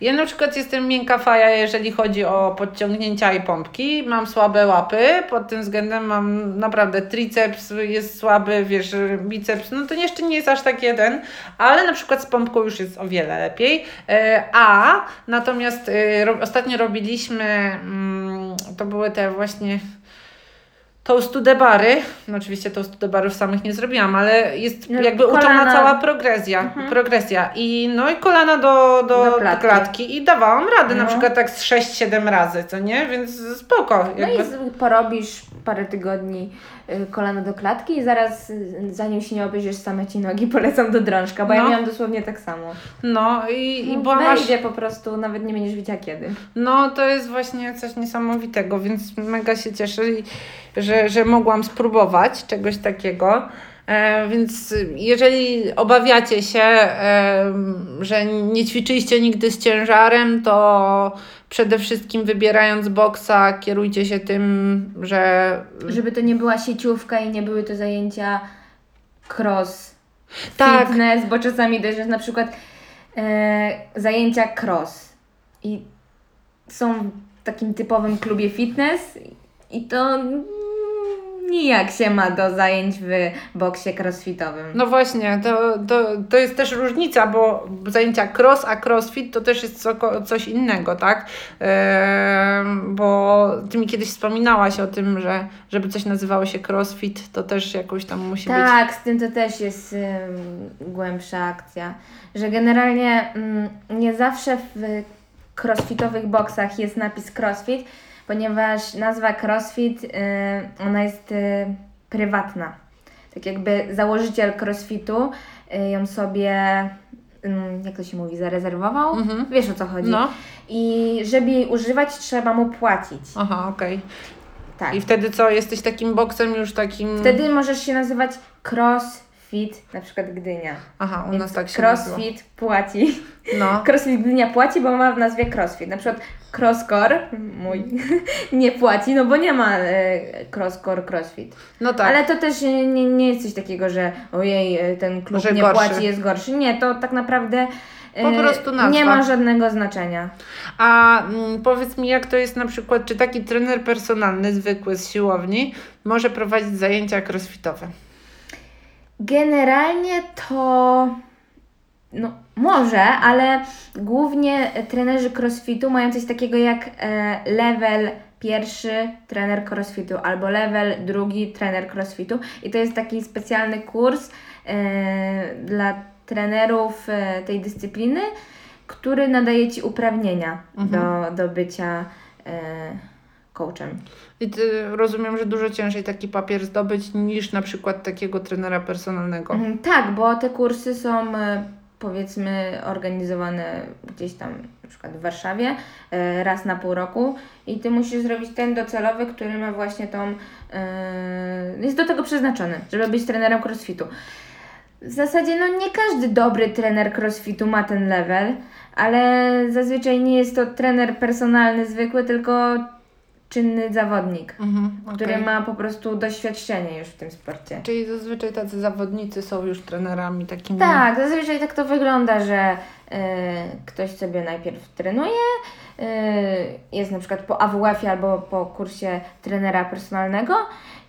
Speaker 1: ja na przykład jestem miękka faja, jeżeli chodzi o podciągnięcia i pompki. Mam słabe łapy, pod tym względem mam naprawdę triceps jest słaby, wiesz, biceps, no to jeszcze nie jest aż tak jeden, ale na przykład z pompką już jest o wiele lepiej. Y, a natomiast y, ro, ostatnio robiliśmy, mm, to były te właśnie Toastu de bary, no oczywiście toastu de barów samych nie zrobiłam, ale jest
Speaker 2: No,
Speaker 1: jakby uczona
Speaker 2: kolana.
Speaker 1: cała progresja,
Speaker 2: Mhm.
Speaker 1: progresja i no i kolana do, do,
Speaker 2: Do
Speaker 1: do
Speaker 2: klatki.
Speaker 1: klatki. i dawałam radę na
Speaker 2: No.
Speaker 1: przykład tak z 6-7 razy, co nie? Więc spoko.
Speaker 2: No
Speaker 1: Jakby.
Speaker 2: i z- porobisz parę tygodni kolano do klatki i zaraz y, zanim się nie obejrzysz same ci nogi polecam do drążka, bo ja
Speaker 1: No.
Speaker 2: miałam dosłownie tak samo.
Speaker 1: No i,
Speaker 2: No, wejdzie po prostu, nawet nie będziesz wiedziała kiedy.
Speaker 1: No to jest właśnie coś niesamowitego, więc mega się cieszę, że, że mogłam spróbować czegoś takiego. E, więc jeżeli obawiacie się, e, że nie ćwiczyliście nigdy z ciężarem, to przede wszystkim wybierając boksa, kierujcie się tym, że
Speaker 2: Żeby to nie była sieciówka i nie były to zajęcia cross,
Speaker 1: Tak.
Speaker 2: fitness, bo czasami też jest na przykład e, zajęcia cross i są w takim typowym klubie fitness i to nijak się ma do zajęć w boksie crossfitowym.
Speaker 1: No właśnie, to, to, to jest też różnica, bo zajęcia cross, a crossfit to też jest co, coś innego, tak? Ehm, bo Ty mi kiedyś wspominałaś o tym, że żeby coś nazywało się crossfit, to też jakoś tam musi być...
Speaker 2: Tak, z tym to też jest ym, głębsza akcja, że generalnie ym, nie zawsze w crossfitowych boksach jest napis crossfit, ponieważ nazwa crossfit, y, ona jest y, prywatna. Tak jakby założyciel crossfitu y, ją sobie, ym, jak to się mówi, zarezerwował.
Speaker 1: Mhm.
Speaker 2: Wiesz o co chodzi.
Speaker 1: No,
Speaker 2: I żeby jej używać, trzeba mu płacić.
Speaker 1: aha, okej.
Speaker 2: Tak.
Speaker 1: I wtedy co, jesteś takim boksem już takim...
Speaker 2: Wtedy możesz się nazywać crossfit, na przykład Gdynia.
Speaker 1: Aha, u
Speaker 2: Więc
Speaker 1: nas tak się nazywa.
Speaker 2: crossfit płaci.
Speaker 1: No,
Speaker 2: Crossfit Gdynia płaci, bo ma w nazwie crossfit. Na przykład crosscore, mój, nie płaci, no bo nie ma e, crosscore crossfit.
Speaker 1: no tak.
Speaker 2: Ale to też nie, nie, jest coś takiego, że ojej, e, ten klub nie
Speaker 1: gorszy.
Speaker 2: płaci, jest gorszy. Nie, to tak naprawdę e,
Speaker 1: Po prostu nazwa.
Speaker 2: nie ma żadnego znaczenia.
Speaker 1: A mm, powiedz mi, jak to jest na przykład, czy taki trener personalny, zwykły z siłowni, może prowadzić zajęcia crossfitowe?
Speaker 2: Generalnie to no może, ale głównie trenerzy crossfitu mają coś takiego jak e, level pierwszy trener crossfitu albo level drugi trener crossfitu. I to jest taki specjalny kurs e, dla trenerów e, tej dyscypliny, który nadaje Ci uprawnienia do, do bycia coachem.
Speaker 1: I ty rozumiem, że dużo ciężej taki papier zdobyć niż na przykład takiego trenera personalnego.
Speaker 2: Mhm, Tak, bo te kursy są e, powiedzmy organizowane gdzieś tam na przykład w Warszawie e, raz na pół roku i Ty musisz zrobić ten docelowy, który ma właśnie tą, jest do tego przeznaczony, żeby być trenerem crossfitu. W zasadzie no nie każdy dobry trener crossfitu ma ten level, ale zazwyczaj nie jest to trener personalny zwykły, tylko czynny zawodnik,
Speaker 1: Mhm,
Speaker 2: który
Speaker 1: okej.
Speaker 2: ma po prostu doświadczenie już w tym sporcie.
Speaker 1: Czyli zazwyczaj tacy zawodnicy są już trenerami takimi.
Speaker 2: Tak, zazwyczaj tak to wygląda, że y, ktoś sobie najpierw trenuje, y, jest na przykład po AWF-ie albo po kursie trenera personalnego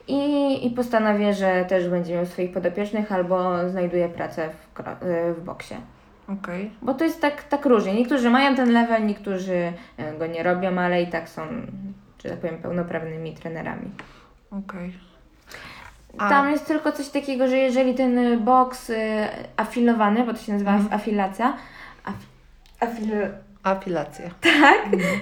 Speaker 2: i, i postanawia, że też będzie miał swoich podopiecznych albo znajduje pracę w, y, w boksie.
Speaker 1: Okej.
Speaker 2: Bo to jest tak, tak różnie. Niektórzy mają ten level, niektórzy y, go nie robią, ale i tak są, że tak powiem, pełnoprawnymi trenerami.
Speaker 1: Okej. A-
Speaker 2: Tam jest tylko coś takiego, że jeżeli ten y, boks y, afilowany, bo to się nazywa
Speaker 1: Mhm.
Speaker 2: afilacja, af, afil,
Speaker 1: Apilacja.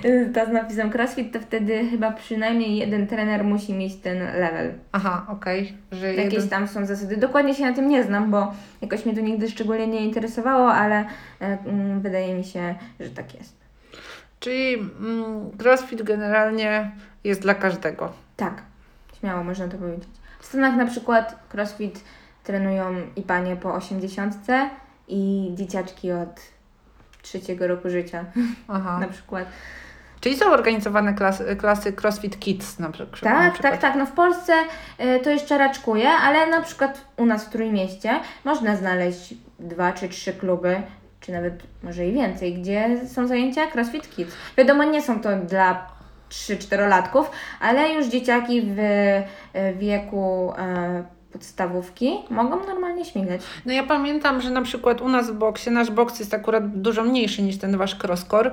Speaker 2: y, to z napisem crossfit, to wtedy chyba przynajmniej jeden trener musi mieć ten level.
Speaker 1: Aha, okej. Że
Speaker 2: Jakieś
Speaker 1: jeden...
Speaker 2: tam są zasady. Dokładnie się na tym nie znam, bo jakoś mnie to nigdy szczególnie nie interesowało, ale y, mm, wydaje mi się, że tak jest.
Speaker 1: Czyli mm, crossfit generalnie jest dla każdego.
Speaker 2: Tak, śmiało można to powiedzieć. W Stanach na przykład crossfit trenują i panie po 80 i dzieciaczki od trzeciego roku życia
Speaker 1: Aha.
Speaker 2: na przykład.
Speaker 1: Czyli są organizowane klasy, klasy CrossFit Kids na przykład. na
Speaker 2: Tak,
Speaker 1: przykład.
Speaker 2: tak, tak. No w Polsce y, to jeszcze raczkuje, ale na przykład u nas w Trójmieście można znaleźć dwa czy trzy kluby, czy nawet może i więcej, gdzie są zajęcia CrossFit Kids. Wiadomo, nie są to dla 3-4-latków, ale już dzieciaki w wieku y, podstawówki mogą normalnie śmigać.
Speaker 1: No ja pamiętam, że na przykład u nas w boksie, nasz boks jest akurat dużo mniejszy niż ten wasz crosscore,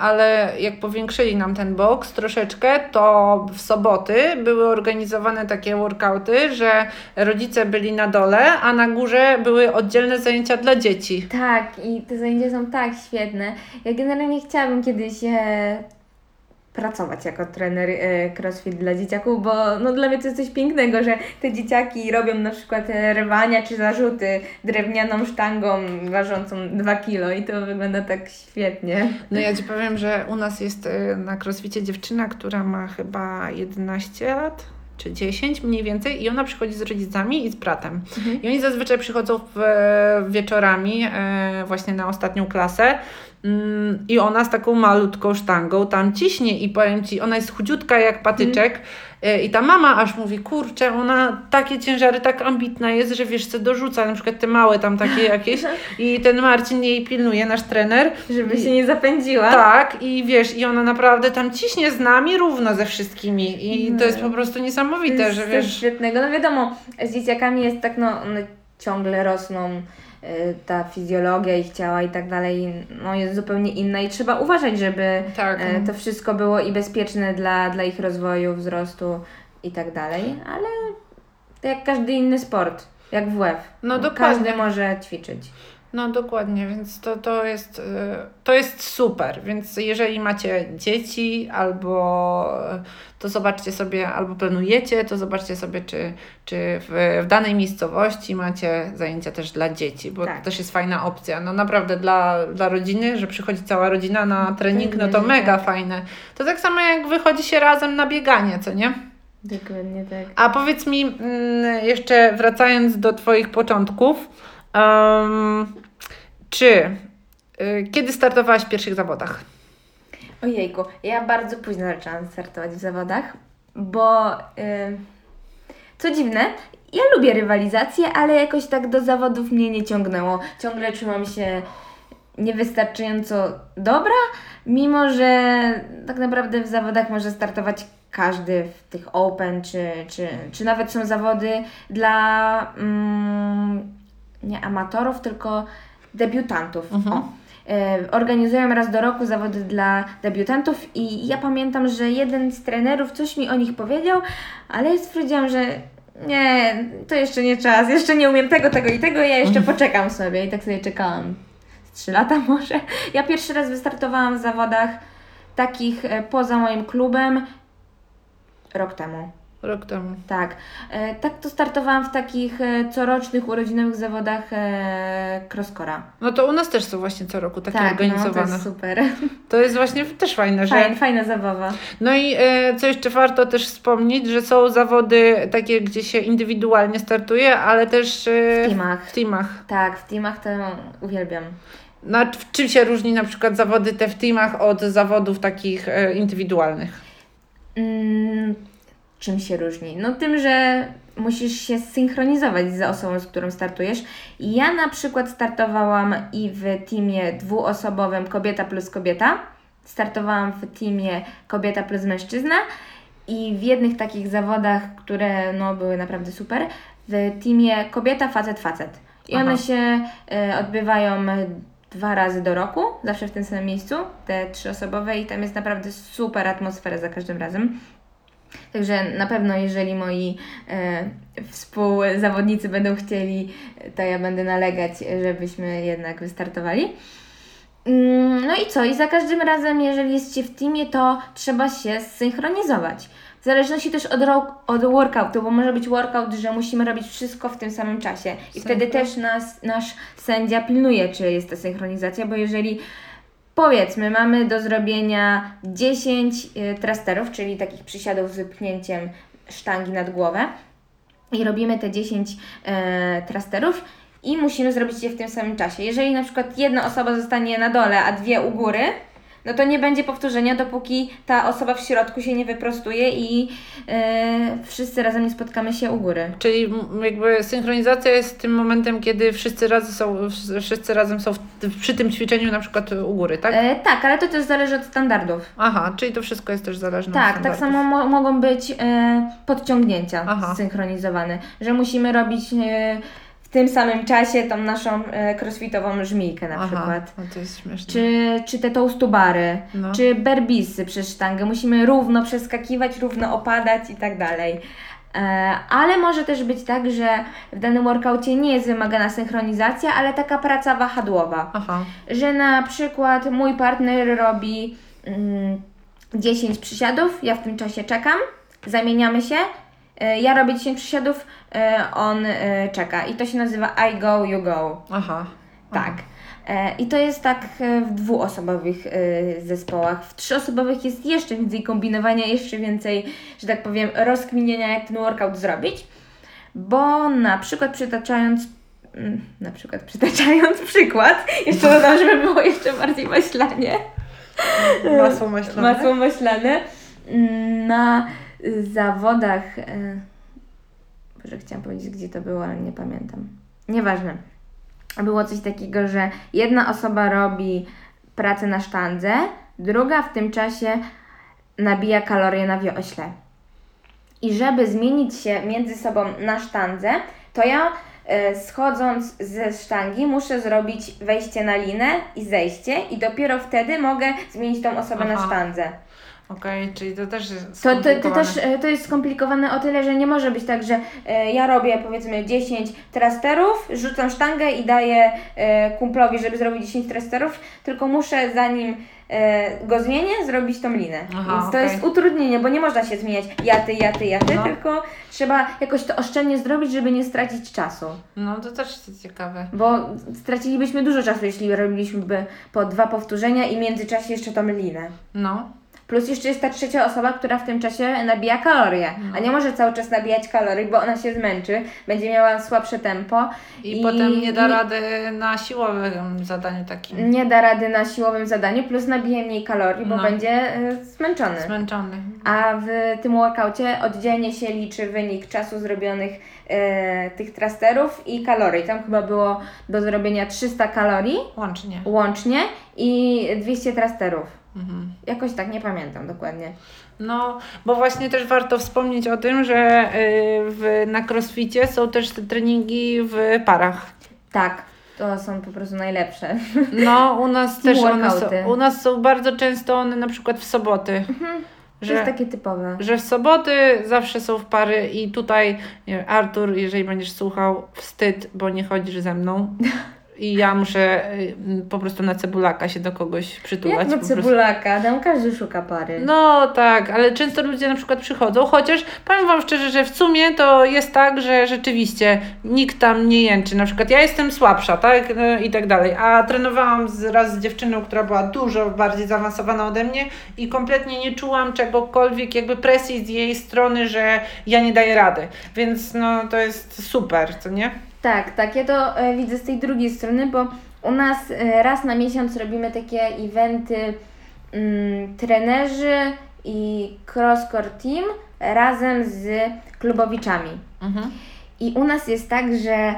Speaker 1: ale jak powiększyli nam ten boks troszeczkę, to w soboty były organizowane takie workouty, że rodzice byli na dole, a na górze były oddzielne zajęcia dla dzieci.
Speaker 2: Tak, i te zajęcia są tak świetne. Ja generalnie chciałabym kiedyś e, pracować jako trener e, crossfit dla dzieciaków, bo no, dla mnie to jest coś pięknego, że te dzieciaki robią na przykład e, rwania czy zarzuty drewnianą sztangą ważącą 2 kilo i to wygląda tak świetnie.
Speaker 1: No ja Ci powiem, że u nas jest e, na crossficie dziewczyna, która ma chyba 11 lat czy 10 mniej więcej i ona przychodzi z rodzicami i z bratem. I oni zazwyczaj przychodzą w, wieczorami e, właśnie na ostatnią klasę i ona z taką malutką sztangą tam ciśnie i powiem Ci, ona jest chudziutka jak patyczek e, i ta mama aż mówi, kurczę, ona takie ciężary, tak ambitna jest, że wiesz co, dorzuca na przykład te małe tam takie jakieś i ten Marcin jej pilnuje, nasz trener.
Speaker 2: Żeby
Speaker 1: I-
Speaker 2: się nie zapędziła.
Speaker 1: tak, i wiesz, i ona naprawdę tam ciśnie z nami równo ze wszystkimi. I to jest po prostu
Speaker 2: To
Speaker 1: niesamowite,
Speaker 2: jest
Speaker 1: że wiesz.
Speaker 2: świetnego. No wiadomo, z dzieciakami jest tak, no one ciągle rosną, ta fizjologia ich ciała i tak dalej, no jest zupełnie inna i trzeba uważać, żeby
Speaker 1: Tak.
Speaker 2: e, to wszystko było i bezpieczne dla, dla ich rozwoju, wzrostu i tak dalej, ale jak każdy inny sport, jak WF.
Speaker 1: No
Speaker 2: Każdy
Speaker 1: dokładnie.
Speaker 2: może ćwiczyć.
Speaker 1: No dokładnie, więc to, to, jest, y, to jest super. Więc jeżeli macie dzieci albo y, to zobaczcie sobie, albo planujecie, to zobaczcie sobie, czy, czy w, w danej miejscowości macie zajęcia też dla dzieci, bo
Speaker 2: Tak.
Speaker 1: to też jest fajna opcja. No naprawdę dla, dla rodziny, że przychodzi cała rodzina na trening, no to mega
Speaker 2: tak.
Speaker 1: fajne. To tak samo jak wychodzi się razem na bieganie, co nie?
Speaker 2: Dokładnie tak.
Speaker 1: A powiedz mi, mm, jeszcze wracając do Twoich początków, em, czy y, kiedy startowałaś w pierwszych zawodach?
Speaker 2: Ojejku, ja bardzo późno zaczęłam startować w zawodach, bo y, co dziwne, ja lubię rywalizację, ale jakoś tak do zawodów mnie nie ciągnęło. Ciągle czułam się niewystarczająco dobra, mimo że tak naprawdę w zawodach może startować każdy w tych open, czy, czy, czy nawet są zawody dla mm, nie amatorów, tylko debiutantów.
Speaker 1: Mhm.
Speaker 2: E, Organizują raz do roku zawody dla debiutantów i ja pamiętam, że jeden z trenerów coś mi o nich powiedział, ale ja stwierdziłam, że nie, to jeszcze nie czas, jeszcze nie umiem tego, tego i tego, ja jeszcze poczekam sobie i tak sobie czekałam. Z Trzy lata może. Ja pierwszy raz wystartowałam w zawodach takich e, poza moim klubem rok temu.
Speaker 1: Rok temu.
Speaker 2: Tak. E, tak to startowałam w takich e, corocznych urodzinowych zawodach e, crosskora.
Speaker 1: No to u nas też są właśnie co roku takie
Speaker 2: Tak, no, to
Speaker 1: organizowane.
Speaker 2: jest super.
Speaker 1: to jest właśnie też fajne, że...
Speaker 2: Fajna, fajna zabawa.
Speaker 1: No i e, co jeszcze warto też wspomnieć, że są zawody takie, gdzie się indywidualnie startuje, ale też e,
Speaker 2: W teamach.
Speaker 1: w teamach.
Speaker 2: Tak, w teamach to uwielbiam.
Speaker 1: Na, w czym się różni na przykład zawody te w teamach od zawodów takich e, indywidualnych?
Speaker 2: Mm, czym się różni? No tym, że musisz się synchronizować z osobą, z którą startujesz. Ja na przykład startowałam i w teamie dwuosobowym kobieta plus kobieta. Startowałam w teamie kobieta plus mężczyzna. I w jednych takich zawodach, które no, były naprawdę super, w teamie kobieta, facet, facet. I
Speaker 1: Aha.
Speaker 2: one się e, odbywają dwa razy do roku, zawsze w tym samym miejscu, te trzyosobowe i tam jest naprawdę super atmosfera za każdym razem. Także na pewno, jeżeli moi e, współzawodnicy będą chcieli, to ja będę nalegać, żebyśmy jednak wystartowali. Mm, No i co? I za każdym razem, jeżeli jesteście w teamie, to trzeba się zsynchronizować. W zależności też od, od workoutu, bo może być workout, że musimy robić wszystko w tym samym czasie. I wtedy
Speaker 1: Synchro.
Speaker 2: też nas, nasz sędzia pilnuje, czy jest ta synchronizacja, bo jeżeli Powiedzmy, mamy do zrobienia 10 y, trasterów, czyli takich przysiadów z wypchnięciem sztangi nad głowę. I robimy te 10 e, trasterów i musimy zrobić je w tym samym czasie. Jeżeli na przykład jedna osoba zostanie na dole, a dwie u góry, no to nie będzie powtórzenia, dopóki ta osoba w środku się nie wyprostuje i e, wszyscy razem nie spotkamy się u góry.
Speaker 1: Czyli jakby synchronizacja jest tym momentem, kiedy wszyscy razem są, wszyscy razem są w, przy tym ćwiczeniu na przykład u góry, tak?
Speaker 2: E, tak, ale to też zależy od standardów.
Speaker 1: Aha, czyli to wszystko jest też zależne
Speaker 2: Tak,
Speaker 1: od
Speaker 2: tak
Speaker 1: standardów.
Speaker 2: samo mo- mogą być e, podciągnięcia
Speaker 1: Aha.
Speaker 2: zsynchronizowane, że musimy robić e, tym samym czasie tą naszą e, crossfitową żmijkę na
Speaker 1: Aha,
Speaker 2: przykład.
Speaker 1: no to jest śmieszne.
Speaker 2: Czy, czy te toastubary,
Speaker 1: No.
Speaker 2: czy berbisy przez sztangę. Musimy równo przeskakiwać, równo opadać i tak dalej. E, ale może też być tak, że w danym workoucie nie jest wymagana synchronizacja, ale taka praca wahadłowa
Speaker 1: Aha,
Speaker 2: że na przykład mój partner robi mm, 10 przysiadów, ja w tym czasie czekam, zamieniamy się, ja robię 10 przysiadów, e, on e, czeka i to się nazywa I go, you go.
Speaker 1: aha.
Speaker 2: Tak. E, I to jest tak e, w dwuosobowych e, zespołach. W trzyosobowych jest jeszcze więcej kombinowania, jeszcze więcej, że tak powiem, rozkminienia, jak ten workout zrobić, bo na przykład przytaczając mm, na przykład przytaczając przykład, jeszcze dodam, żeby było jeszcze bardziej maślanie.
Speaker 1: Masło maślane.
Speaker 2: Masło maślane. Mm, Na zawodach. e, Boże, chciałam powiedzieć, gdzie to było, ale nie pamiętam. Nieważne. Było coś takiego, że jedna osoba robi pracę na sztandze, druga w tym czasie nabija kalorie na wiośle. I żeby zmienić się między sobą na sztandze, to ja e, schodząc ze sztangi muszę zrobić wejście na linę i zejście i dopiero wtedy mogę zmienić tą osobę na
Speaker 1: Aha.
Speaker 2: sztandze.
Speaker 1: Okej, czyli to też jest
Speaker 2: To, to, to
Speaker 1: skomplikowane.
Speaker 2: też to jest skomplikowane o tyle, że nie może być tak, że e, ja robię powiedzmy 10 trasterów, rzucam sztangę i daję e, kumplowi, żeby zrobić 10 trasterów, tylko muszę zanim e, go zmienię, zrobić tą linę.
Speaker 1: Aha,
Speaker 2: Więc to
Speaker 1: okej.
Speaker 2: jest utrudnienie, bo nie można się zmieniać ja ty, ja ty, ja ty,
Speaker 1: No.
Speaker 2: tylko trzeba jakoś to oszczędnie zrobić, żeby nie stracić czasu.
Speaker 1: No to też jest ciekawe.
Speaker 2: Bo stracilibyśmy dużo czasu, jeśli robiliśmy po dwa powtórzenia i w międzyczasie jeszcze tą linę.
Speaker 1: No.
Speaker 2: Plus jeszcze jest ta trzecia osoba, która w tym czasie nabija kalorie, a nie może cały czas nabijać kalorii, bo ona się zmęczy, będzie miała słabsze tempo
Speaker 1: I, potem nie da
Speaker 2: i
Speaker 1: rady na siłowym zadaniu takim.
Speaker 2: nie da rady na siłowym zadaniu, plus nabije mniej kalorii, bo
Speaker 1: No.
Speaker 2: będzie y, zmęczony.
Speaker 1: Zmęczony.
Speaker 2: A w tym workoucie oddzielnie się liczy wynik czasu zrobionych e, tych trasterów i kalorii. Tam chyba było do zrobienia 300 kalorii
Speaker 1: Łącznie.
Speaker 2: łącznie i 200 trasterów.
Speaker 1: Mhm.
Speaker 2: Jakoś tak, nie pamiętam dokładnie.
Speaker 1: No, bo właśnie też warto wspomnieć o tym, że y, w, na crossficie są też te treningi w parach.
Speaker 2: Tak, to są po prostu najlepsze.
Speaker 1: No, u nas też one są, u nas są bardzo często one na przykład w soboty.
Speaker 2: To
Speaker 1: Że,
Speaker 2: jest takie typowe.
Speaker 1: że w soboty zawsze są w pary i tutaj nie Artur, jeżeli będziesz słuchał, wstyd, bo nie chodzisz ze mną. I ja muszę y, po prostu na cebulaka się do kogoś przytulać.
Speaker 2: Jak
Speaker 1: prostu.
Speaker 2: cebulaka, tam każdy szuka pary.
Speaker 1: No tak, ale często ludzie na przykład przychodzą, chociaż powiem Wam szczerze, że w sumie to jest tak, że rzeczywiście nikt tam nie jęczy. Na przykład ja jestem słabsza, tak? No, I tak dalej. A trenowałam z, raz z dziewczyną, która była dużo bardziej zaawansowana ode mnie i kompletnie nie czułam czegokolwiek, jakby presji z jej strony, że ja nie daję rady. Więc no to jest super, co nie?
Speaker 2: Tak, tak, ja to e, widzę z tej drugiej strony, bo u nas e, raz na miesiąc robimy takie eventy mm, trenerzy i crosscore team razem z klubowiczami.
Speaker 1: Mhm.
Speaker 2: I u nas jest tak, że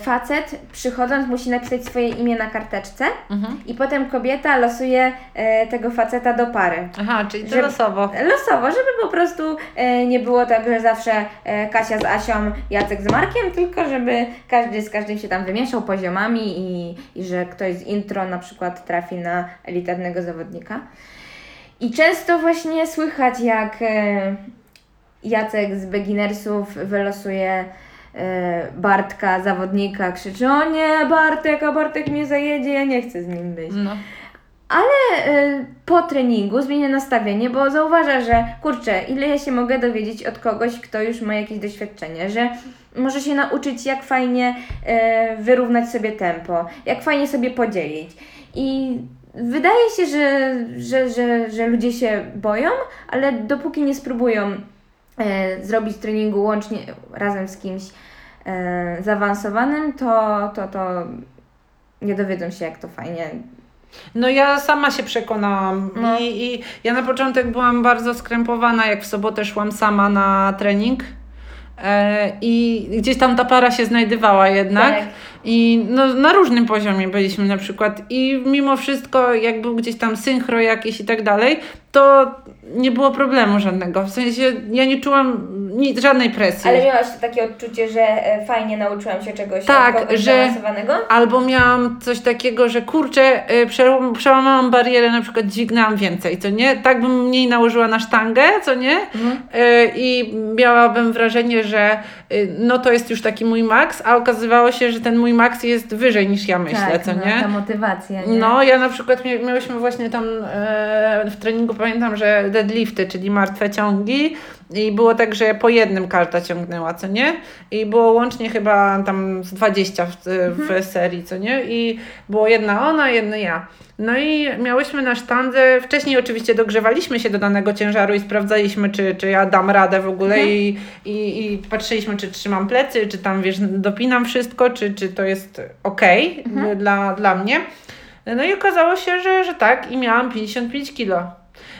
Speaker 2: facet przychodząc musi napisać swoje imię na karteczce
Speaker 1: Mhm.
Speaker 2: i potem kobieta losuje e, tego faceta do pary.
Speaker 1: Aha, czyli to
Speaker 2: Żeby-
Speaker 1: losowo.
Speaker 2: Losowo, żeby po prostu e, nie było tak, że zawsze e, Kasia z Asią, Jacek z Markiem, tylko żeby każdy z każdym się tam wymieszał poziomami i, i że ktoś z intro na przykład trafi na elitarnego zawodnika. I często właśnie słychać, jak e, Jacek z Beginnersów wylosuje e, Bartka, zawodnika, krzyczy o nie, Bartek, a Bartek mnie zajedzie, ja nie chcę z nim być.
Speaker 1: No.
Speaker 2: E, po treningu zmienię nastawienie, bo zauważa, że kurczę, ile ja się mogę dowiedzieć od kogoś, kto już ma jakieś doświadczenie, że może się nauczyć, jak fajnie e, wyrównać sobie tempo, jak fajnie sobie podzielić. I wydaje się, że, że, że, że ludzie się boją, ale dopóki nie spróbują e, zrobić treningu łącznie razem z kimś e, zaawansowanym, to, to, to nie dowiedzą się, jak to fajnie
Speaker 1: No ja sama się przekonałam
Speaker 2: No.
Speaker 1: I, i ja na początek byłam bardzo skrępowana, jak w sobotę szłam sama na trening e, i gdzieś tam ta para się znajdowała jednak.
Speaker 2: Tak.
Speaker 1: I no, na różnym poziomie byliśmy na przykład i mimo wszystko jak był gdzieś tam synchro jakiś i tak dalej, to nie było problemu żadnego. W sensie ja nie czułam nic, żadnej presji.
Speaker 2: Ale miałaś takie odczucie, że e, fajnie nauczyłam się czegoś
Speaker 1: Tak,
Speaker 2: od kogoś
Speaker 1: że-? Albo miałam coś takiego, że kurczę, prze- przełamałam barierę, na przykład dźwignęłam więcej, co nie? Tak bym mniej nałożyła na sztangę, co nie?
Speaker 2: Mhm.
Speaker 1: I miałabym wrażenie, że no to jest już taki mój maks, a okazywało się, że ten mój maks jest wyżej niż ja myślę,
Speaker 2: tak,
Speaker 1: co
Speaker 2: no,
Speaker 1: nie?
Speaker 2: ta motywacja, nie?
Speaker 1: No, ja na przykład mia- miałyśmy właśnie tam e, w treningu, pamiętam, że deadlifty, czyli martwe ciągi i było tak, że po jednym każda ciągnęła, co nie? I było łącznie chyba tam z 20 w, w serii, co nie? I było jedna ona, jedna ja. No i miałyśmy na sztandze, wcześniej oczywiście dogrzewaliśmy się do danego ciężaru i sprawdzaliśmy, czy, czy ja dam radę w ogóle
Speaker 2: Mhm.
Speaker 1: i, i, i patrzyliśmy, czy trzymam plecy, czy tam, wiesz, dopinam wszystko, czy, czy to jest okej dla, dla mnie. No i okazało się, że, że tak i miałam 55 kilo.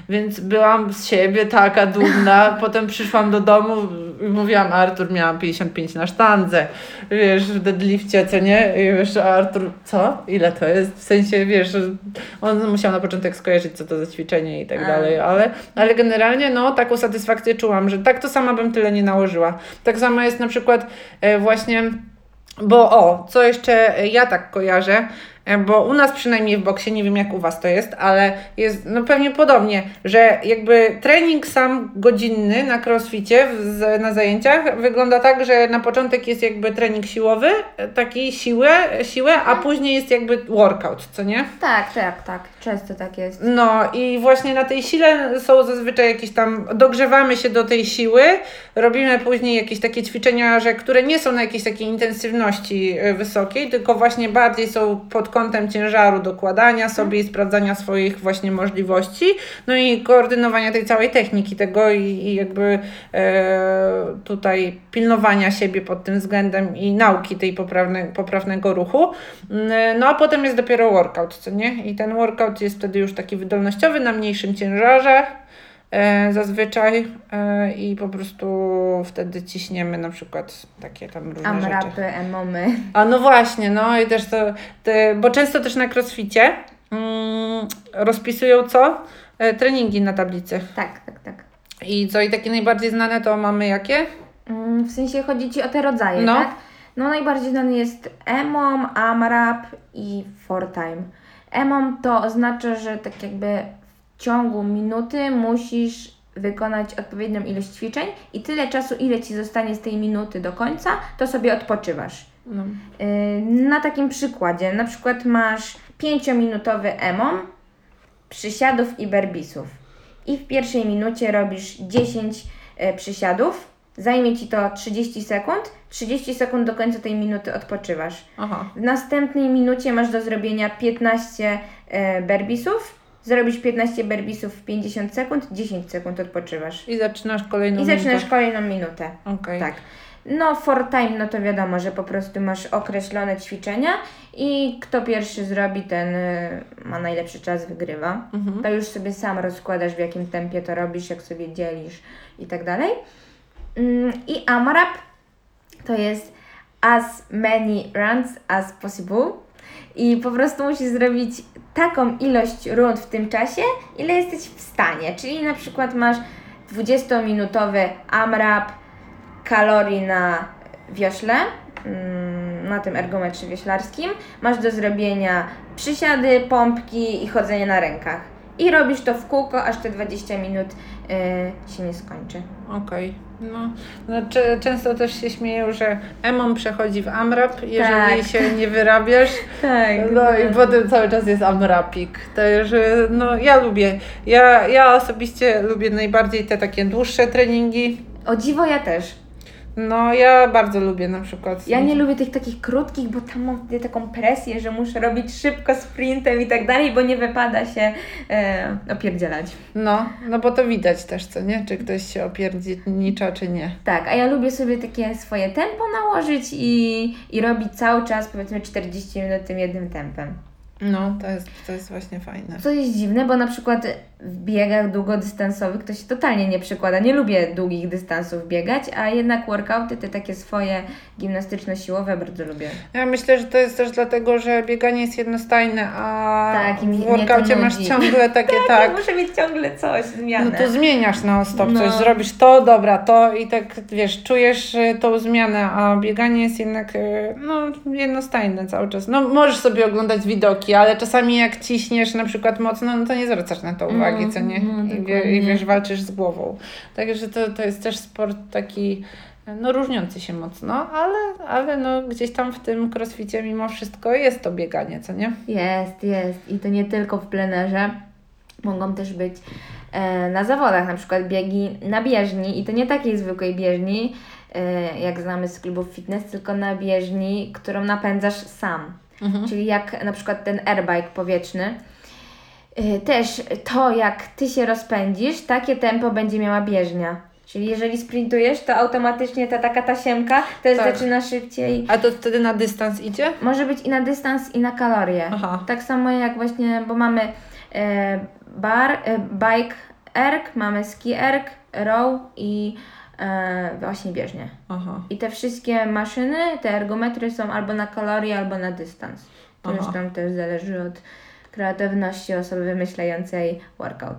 Speaker 1: Więc byłam z siebie taka dumna. Potem przyszłam do domu i mówiłam, Artur, miałam 55 na sztandze. Wiesz, w deadlifcie, co nie? I wiesz, Artur, co? Ile to jest? W sensie, wiesz, on musiał na początek skojarzyć, co to za ćwiczenie i tak
Speaker 2: A.
Speaker 1: dalej, ale, ale generalnie, no, taką satysfakcję czułam, że tak to sama bym tyle nie nałożyła. Tak samo jest na przykład e, właśnie bo o, co jeszcze ja tak kojarzę, bo u nas przynajmniej w boksie, nie wiem jak u Was to jest, ale jest no pewnie podobnie, że jakby trening sam godzinny na crossficie w, na zajęciach wygląda tak, że na początek jest jakby trening siłowy, e, taki siłę, siłę, a później jest jakby workout, co nie?
Speaker 2: Tak, tak, tak. Często tak jest.
Speaker 1: No i właśnie na tej sile są zazwyczaj jakieś tam, dogrzewamy się do tej siły, robimy później jakieś takie ćwiczenia, że które nie są na jakiejś takiej intensywności y, wysokiej, tylko właśnie bardziej są pod kątem ciężaru dokładania sobie i sprawdzania swoich właśnie możliwości, no i koordynowania tej całej techniki tego i, i jakby e, tutaj pilnowania siebie pod tym względem i nauki tej poprawne, poprawnego ruchu. Mm, No a potem jest dopiero workout, co nie? I ten workout jest wtedy już taki wydolnościowy na mniejszym ciężarze e, zazwyczaj e, i po prostu wtedy ciśniemy na przykład takie tam różne rzeczy.
Speaker 2: Amrapy, emomy.
Speaker 1: A no właśnie, no i też to, te, bo często też na crossficie mm, rozpisują co? E, treningi na tablicy.
Speaker 2: Tak, tak, tak.
Speaker 1: I co, i takie najbardziej znane to mamy jakie?
Speaker 2: Mm, W sensie chodzi Ci o te rodzaje,
Speaker 1: No.
Speaker 2: tak? No najbardziej znany jest EMOM, AMRAP i FORTIME. EMOM to oznacza, że tak jakby ciągu minuty musisz wykonać odpowiednią ilość ćwiczeń i tyle czasu, ile Ci zostanie z tej minuty do końca, to sobie odpoczywasz.
Speaker 1: No.
Speaker 2: Yy, Na takim przykładzie, na przykład masz 5-minutowy EMOM, przysiadów i berbisów. I w pierwszej minucie robisz 10 e, przysiadów, zajmie Ci to 30 sekund, 30 sekund do końca tej minuty odpoczywasz.
Speaker 1: Aha.
Speaker 2: W następnej minucie masz do zrobienia 15 e, berbisów, zrobisz 15 berbisów w 50 sekund, 10 sekund odpoczywasz.
Speaker 1: I zaczynasz kolejną
Speaker 2: I zaczynasz
Speaker 1: minutę.
Speaker 2: kolejną minutę.
Speaker 1: Okej.
Speaker 2: Tak. No, for time, no to wiadomo, że po prostu masz określone ćwiczenia i kto pierwszy zrobi, ten y, ma najlepszy czas, wygrywa.
Speaker 1: Mhm.
Speaker 2: To już sobie sam rozkładasz, w jakim tempie to robisz, jak sobie dzielisz i tak dalej. Mm, I AMRAP to jest as many runs as possible. I po prostu musisz zrobić taką ilość rund w tym czasie, ile jesteś w stanie. Czyli na przykład masz 20-minutowy AMRAP kalorii na wiośle, mm, na tym ergometrze wioślarskim. Masz do zrobienia przysiady, pompki i chodzenie na rękach. I robisz to w kółko, aż te 20 minut y, się nie skończy.
Speaker 1: Okej. No, no często też się śmieją, że EMOM przechodzi w AMRAP, jeżeli
Speaker 2: Tak.
Speaker 1: się nie wyrabiasz.
Speaker 2: Tak.
Speaker 1: No i potem cały czas jest AMRAPik. Także no ja lubię. Ja, ja osobiście lubię najbardziej te takie dłuższe treningi.
Speaker 2: O dziwo ja też.
Speaker 1: No, ja bardzo lubię na przykład.
Speaker 2: Ja nie lubię tych takich krótkich, bo tam mam wtedy taką presję, że muszę robić szybko sprintem i tak dalej, bo nie wypada się e, opierdzielać.
Speaker 1: No, no bo to widać też, co nie? Czy ktoś się opierdzielnicza, czy nie.
Speaker 2: Tak, a ja lubię sobie takie swoje tempo nałożyć i, i robić cały czas powiedzmy 40 minut tym jednym tempem.
Speaker 1: No, to jest, to jest właśnie fajne.
Speaker 2: Co jest dziwne, bo na przykład w biegach długodystansowych to się totalnie nie przykłada. Nie lubię długich dystansów biegać, a jednak workouty, te takie swoje gimnastyczno-siłowe bardzo lubię.
Speaker 1: Ja myślę, że to jest też dlatego, że bieganie jest jednostajne, a
Speaker 2: Tak,
Speaker 1: w workaucie masz ciągle takie
Speaker 2: Ja
Speaker 1: tak.
Speaker 2: muszę mieć ciągle coś,
Speaker 1: No
Speaker 2: zmianę.
Speaker 1: to zmieniasz na stop
Speaker 2: No.
Speaker 1: coś, zrobisz to, dobra, to i tak wiesz, czujesz y, tą zmianę, a bieganie jest jednak y, no, jednostajne cały czas. No możesz sobie oglądać widoki, ale czasami jak ciśniesz na przykład mocno, no to nie zwracasz na to uwagi,
Speaker 2: Mm,
Speaker 1: co nie?
Speaker 2: mm,
Speaker 1: I, wie. I wiesz, walczysz z głową. Także to, to jest też sport taki no różniący się mocno, ale, ale no gdzieś tam w tym crossficie mimo wszystko jest to bieganie, co nie?
Speaker 2: Jest, jest. I to nie tylko w plenerze. Mogą też być e, na zawodach, na przykład biegi na bieżni i to nie takiej zwykłej bieżni, e, jak znamy z klubów fitness, tylko na bieżni, którą napędzasz sam. Czyli jak na przykład ten airbike powietrzny. Y, Też to, jak ty się rozpędzisz, takie tempo będzie miała bieżnia. Czyli jeżeli sprintujesz, to automatycznie ta taka tasiemka też
Speaker 1: Tak.
Speaker 2: zaczyna szybciej.
Speaker 1: A to wtedy na dystans idzie?
Speaker 2: Może być i na dystans, i na kalorie.
Speaker 1: Aha.
Speaker 2: Tak samo jak właśnie, bo mamy e, bar, e, bike erg, mamy ski erg, row i e, właśnie bieżnię.
Speaker 1: Aha.
Speaker 2: I te wszystkie maszyny, te ergometry są albo na kalorie, albo na dystans. To
Speaker 1: Aha.
Speaker 2: już tam też zależy od kreatywności osoby wymyślającej workout.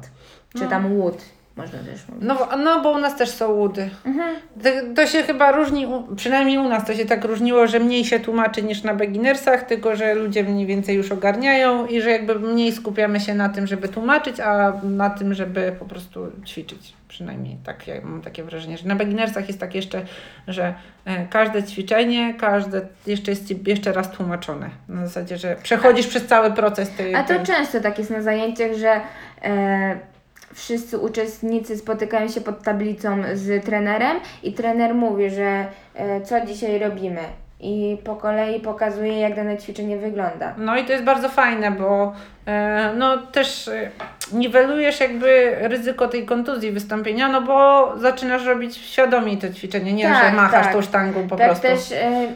Speaker 2: Czy
Speaker 1: No.
Speaker 2: tam wood, można też mówić.
Speaker 1: No, bo- no bo u nas też są łudy.
Speaker 2: Mhm.
Speaker 1: To, to się chyba różni, przynajmniej u nas to się tak różniło, że mniej się tłumaczy niż na beginnersach, tylko że ludzie mniej więcej już ogarniają i że jakby mniej skupiamy się na tym, żeby tłumaczyć, a na tym, żeby po prostu ćwiczyć. Przynajmniej tak, ja mam takie wrażenie, że na beginnersach jest tak jeszcze, że e, każde ćwiczenie, każde jeszcze jest jeszcze raz tłumaczone. Na zasadzie, że przechodzisz przez cały proces tej...
Speaker 2: A to często tak jest na zajęciach, że e, wszyscy uczestnicy spotykają się pod tablicą z trenerem i trener mówi, że e, co dzisiaj robimy. I po kolei pokazuje, jak dane ćwiczenie wygląda.
Speaker 1: No i to jest bardzo fajne, bo e, no też e, niwelujesz jakby ryzyko tej kontuzji wystąpienia, no bo zaczynasz robić świadomie to ćwiczenie, nie
Speaker 2: Tak,
Speaker 1: że machasz
Speaker 2: tak.
Speaker 1: tą sztangą po
Speaker 2: tak
Speaker 1: prostu.
Speaker 2: też e,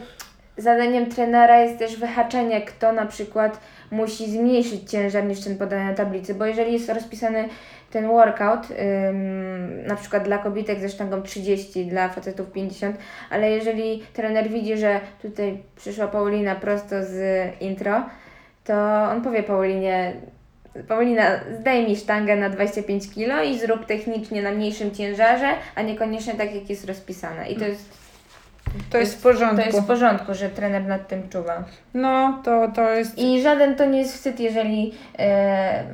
Speaker 2: zadaniem trenera jest też wyhaczenie, kto na przykład musi zmniejszyć ciężar niż ten podany na tablicy, bo jeżeli jest rozpisany ten workout, ym, na przykład dla kobietek ze sztangą 30, dla facetów 50, ale jeżeli trener widzi, że tutaj przyszła Paulina prosto z intro, to on powie Paulinie, Paulina, zdejmij sztangę na 25 kg i zrób technicznie na mniejszym ciężarze, a niekoniecznie tak, jak jest rozpisane. I to jest
Speaker 1: to jest w porządku.
Speaker 2: to jest w porządku, że trener nad tym czuwa.
Speaker 1: No, to, to jest...
Speaker 2: I żaden to nie jest wstyd, jeżeli e,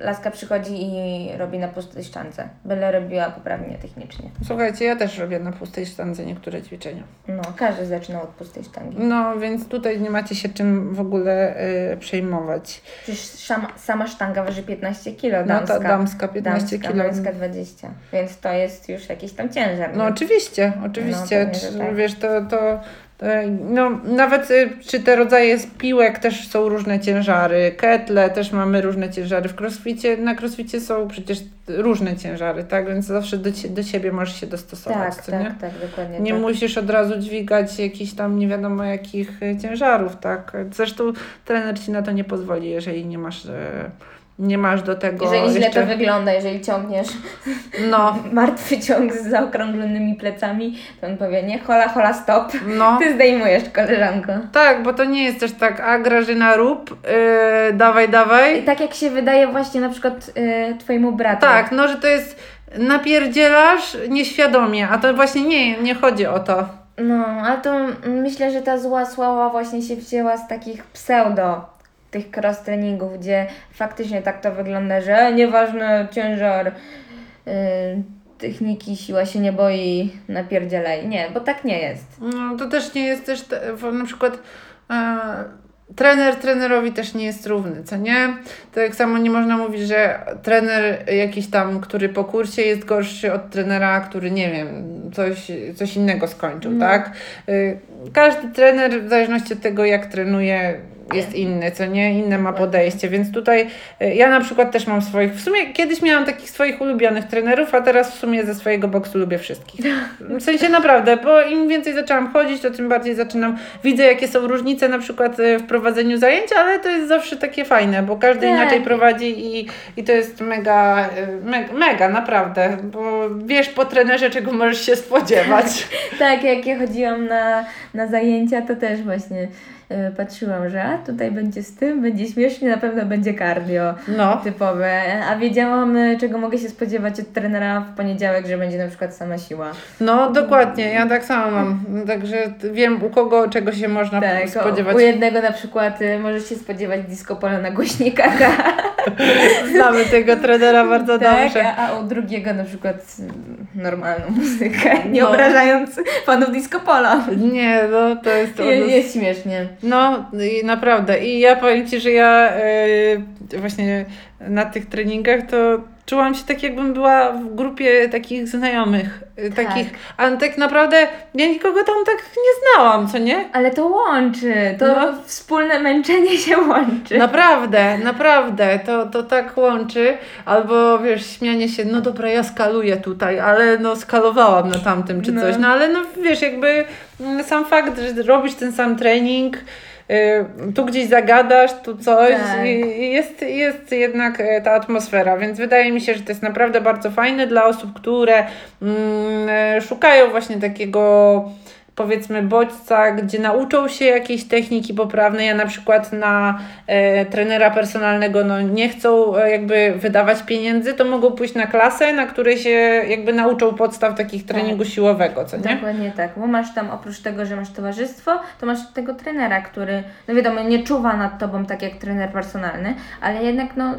Speaker 2: laska przychodzi i robi na pustej sztance. Byle robiła poprawnie technicznie.
Speaker 1: Słuchajcie, ja też robię na pustej sztandze niektóre ćwiczenia.
Speaker 2: No, każdy zaczyna od pustej sztangi.
Speaker 1: No, więc tutaj nie macie się czym w ogóle y, przejmować.
Speaker 2: Przecież szama, sama sztanga waży 15 kg,
Speaker 1: No
Speaker 2: damska.
Speaker 1: ta damska 15
Speaker 2: damska,
Speaker 1: kg.
Speaker 2: męska 20. Więc to jest już jakiś tam ciężar.
Speaker 1: No
Speaker 2: nie?
Speaker 1: oczywiście, oczywiście.
Speaker 2: pewnie, że
Speaker 1: Czy-
Speaker 2: tak.
Speaker 1: Wiesz, to, to no, nawet y, czy te rodzaje piłek też są różne ciężary, ketle też mamy różne ciężary. W crossficie, na crossficie są przecież różne ciężary, tak? Więc zawsze do, do siebie możesz się dostosować,
Speaker 2: tak,
Speaker 1: co
Speaker 2: tak,
Speaker 1: nie?
Speaker 2: tak, dokładnie
Speaker 1: Nie
Speaker 2: tak.
Speaker 1: musisz od razu dźwigać jakichś tam nie wiadomo jakich ciężarów, tak? Zresztą trener ci na to nie pozwoli, jeżeli nie masz, y, nie masz do tego
Speaker 2: Jeżeli źle
Speaker 1: jeszcze...
Speaker 2: to wygląda, jeżeli ciągniesz
Speaker 1: No,
Speaker 2: martwy ciąg z zaokrąglonymi plecami, to on powie, nie, hola, hola, stop.
Speaker 1: no.
Speaker 2: Ty zdejmujesz, koleżanko.
Speaker 1: Tak, bo to nie jest też tak, a Grażyna rób, yy, dawaj,
Speaker 2: I
Speaker 1: dawaj.
Speaker 2: tak jak się wydaje właśnie na przykład y, twojemu bratu.
Speaker 1: Tak, no że to jest napierdzielasz nieświadomie, a to właśnie nie, nie chodzi o to.
Speaker 2: No, ale to myślę, że ta zła sława właśnie się wzięła z takich pseudo tych cross treningów, gdzie faktycznie tak to wygląda, że nieważne ciężar y, techniki, siła się nie boi, napierdzielaj. Nie, bo tak nie jest.
Speaker 1: No, to też nie jest też, na przykład, e, trener trenerowi też nie jest równy, co nie? Tak samo nie można mówić, że trener jakiś tam, który po kursie jest gorszy od trenera, który nie wiem, coś, coś innego skończył,
Speaker 2: No.
Speaker 1: tak? Y, Każdy trener w zależności od tego, jak trenuje, jest inny, co nie? Inne ma podejście, więc tutaj y, ja na przykład też mam swoich, w sumie kiedyś miałam takich swoich ulubionych trenerów, a teraz w sumie ze swojego boksu lubię wszystkich. W sensie naprawdę, bo im więcej zaczęłam chodzić, to tym bardziej zaczynam, widzę jakie są różnice na przykład y, w prowadzeniu zajęć, ale to jest zawsze takie fajne, bo każdy
Speaker 2: Tak.
Speaker 1: inaczej prowadzi i, i to jest mega, y, mega, mega, naprawdę, bo wiesz po trenerze, czego możesz się spodziewać.
Speaker 2: Tak, jak ja chodziłam na, na zajęcia, to też właśnie e, patrzyłam, że a tutaj będzie z tym, będzie śmiesznie, na pewno będzie cardio
Speaker 1: No.
Speaker 2: typowe, a wiedziałam, e, czego mogę się spodziewać od trenera w poniedziałek, że będzie na przykład sama siła.
Speaker 1: No, dokładnie, ja tak samo mam. Także wiem, u kogo czego się można
Speaker 2: Tak,
Speaker 1: spodziewać.
Speaker 2: u jednego na przykład e, możesz się spodziewać disco polo na głośnikach,
Speaker 1: Znamy tego trenera bardzo
Speaker 2: tak,
Speaker 1: dobrze.
Speaker 2: a, a u drugiego na przykład normalną muzykę, nie
Speaker 1: No.
Speaker 2: obrażając fanów disco polo.
Speaker 1: Nie, no to jest.
Speaker 2: Je, jest śmiesznie.
Speaker 1: No, i naprawdę. I ja powiem Ci, że ja e, właśnie na tych treningach to czułam się tak, jakbym była w grupie takich znajomych. e,
Speaker 2: Tak.
Speaker 1: Takich, a tak naprawdę ja nikogo tam tak nie znałam, co nie?
Speaker 2: Ale to łączy, to
Speaker 1: No.
Speaker 2: wspólne męczenie się łączy.
Speaker 1: Naprawdę, naprawdę, to, to tak łączy. Albo wiesz, śmianie się, no dobra, ja skaluję tutaj, ale no skalowałam na tamtym czy
Speaker 2: No.
Speaker 1: coś. No ale no wiesz, jakby mm, sam fakt, że robisz ten sam trening, y, tu gdzieś zagadasz, tu coś
Speaker 2: Tak.
Speaker 1: i i jest, jest jednak e, ta atmosfera, więc wydaje mi się, że to jest naprawdę bardzo fajne dla osób, które mm, e, szukają właśnie takiego powiedzmy bodźca, gdzie nauczą się jakiejś techniki poprawnej, a na przykład na e, trenera personalnego no, nie chcą e, jakby wydawać pieniędzy, to mogą pójść na klasę, na której się jakby nauczą podstaw takich treningu siłowego, co nie?
Speaker 2: Dokładnie tak, bo masz tam oprócz tego, że masz towarzystwo, to masz tego trenera, który, no wiadomo, nie czuwa nad tobą tak jak trener personalny, ale jednak no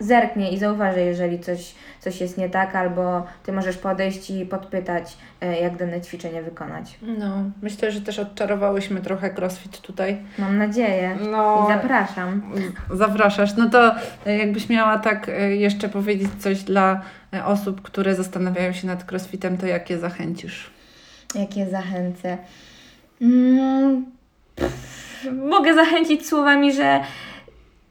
Speaker 2: zerknie i zauważy, jeżeli coś, coś jest nie tak, albo ty możesz podejść i podpytać, e, jak dane ćwiczenie wykonać.
Speaker 1: No, myślę, że też odczarowałyśmy trochę crossfit tutaj.
Speaker 2: Mam nadzieję.
Speaker 1: No,
Speaker 2: I zapraszam.
Speaker 1: zapraszasz. No to e, jakbyś miała tak e, jeszcze powiedzieć coś dla osób, które zastanawiają się nad crossfitem, to jakie zachęcisz?
Speaker 2: Jakie zachęcę? Mm, pff, mogę zachęcić słowami, że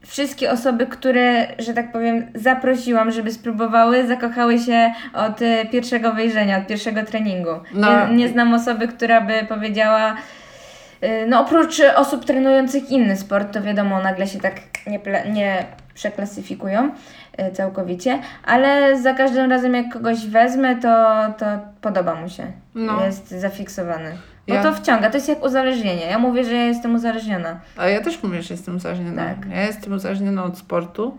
Speaker 2: wszystkie osoby, które, że tak powiem, zaprosiłam, żeby spróbowały, zakochały się od e, pierwszego wejrzenia, od pierwszego treningu.
Speaker 1: No.
Speaker 2: Nie, nie znam osoby, która by powiedziała, y, no oprócz osób trenujących inny sport, to wiadomo, nagle się tak nie, nie przeklasyfikują y, całkowicie, ale za każdym razem jak kogoś wezmę, to, to podoba mu się.
Speaker 1: No.
Speaker 2: Jest zafiksowany. Bo
Speaker 1: Ja-
Speaker 2: to wciąga, to jest jak uzależnienie. Ja mówię, że ja jestem uzależniona.
Speaker 1: A ja też mówię, że jestem uzależniona.
Speaker 2: Tak.
Speaker 1: Ja jestem uzależniona od sportu.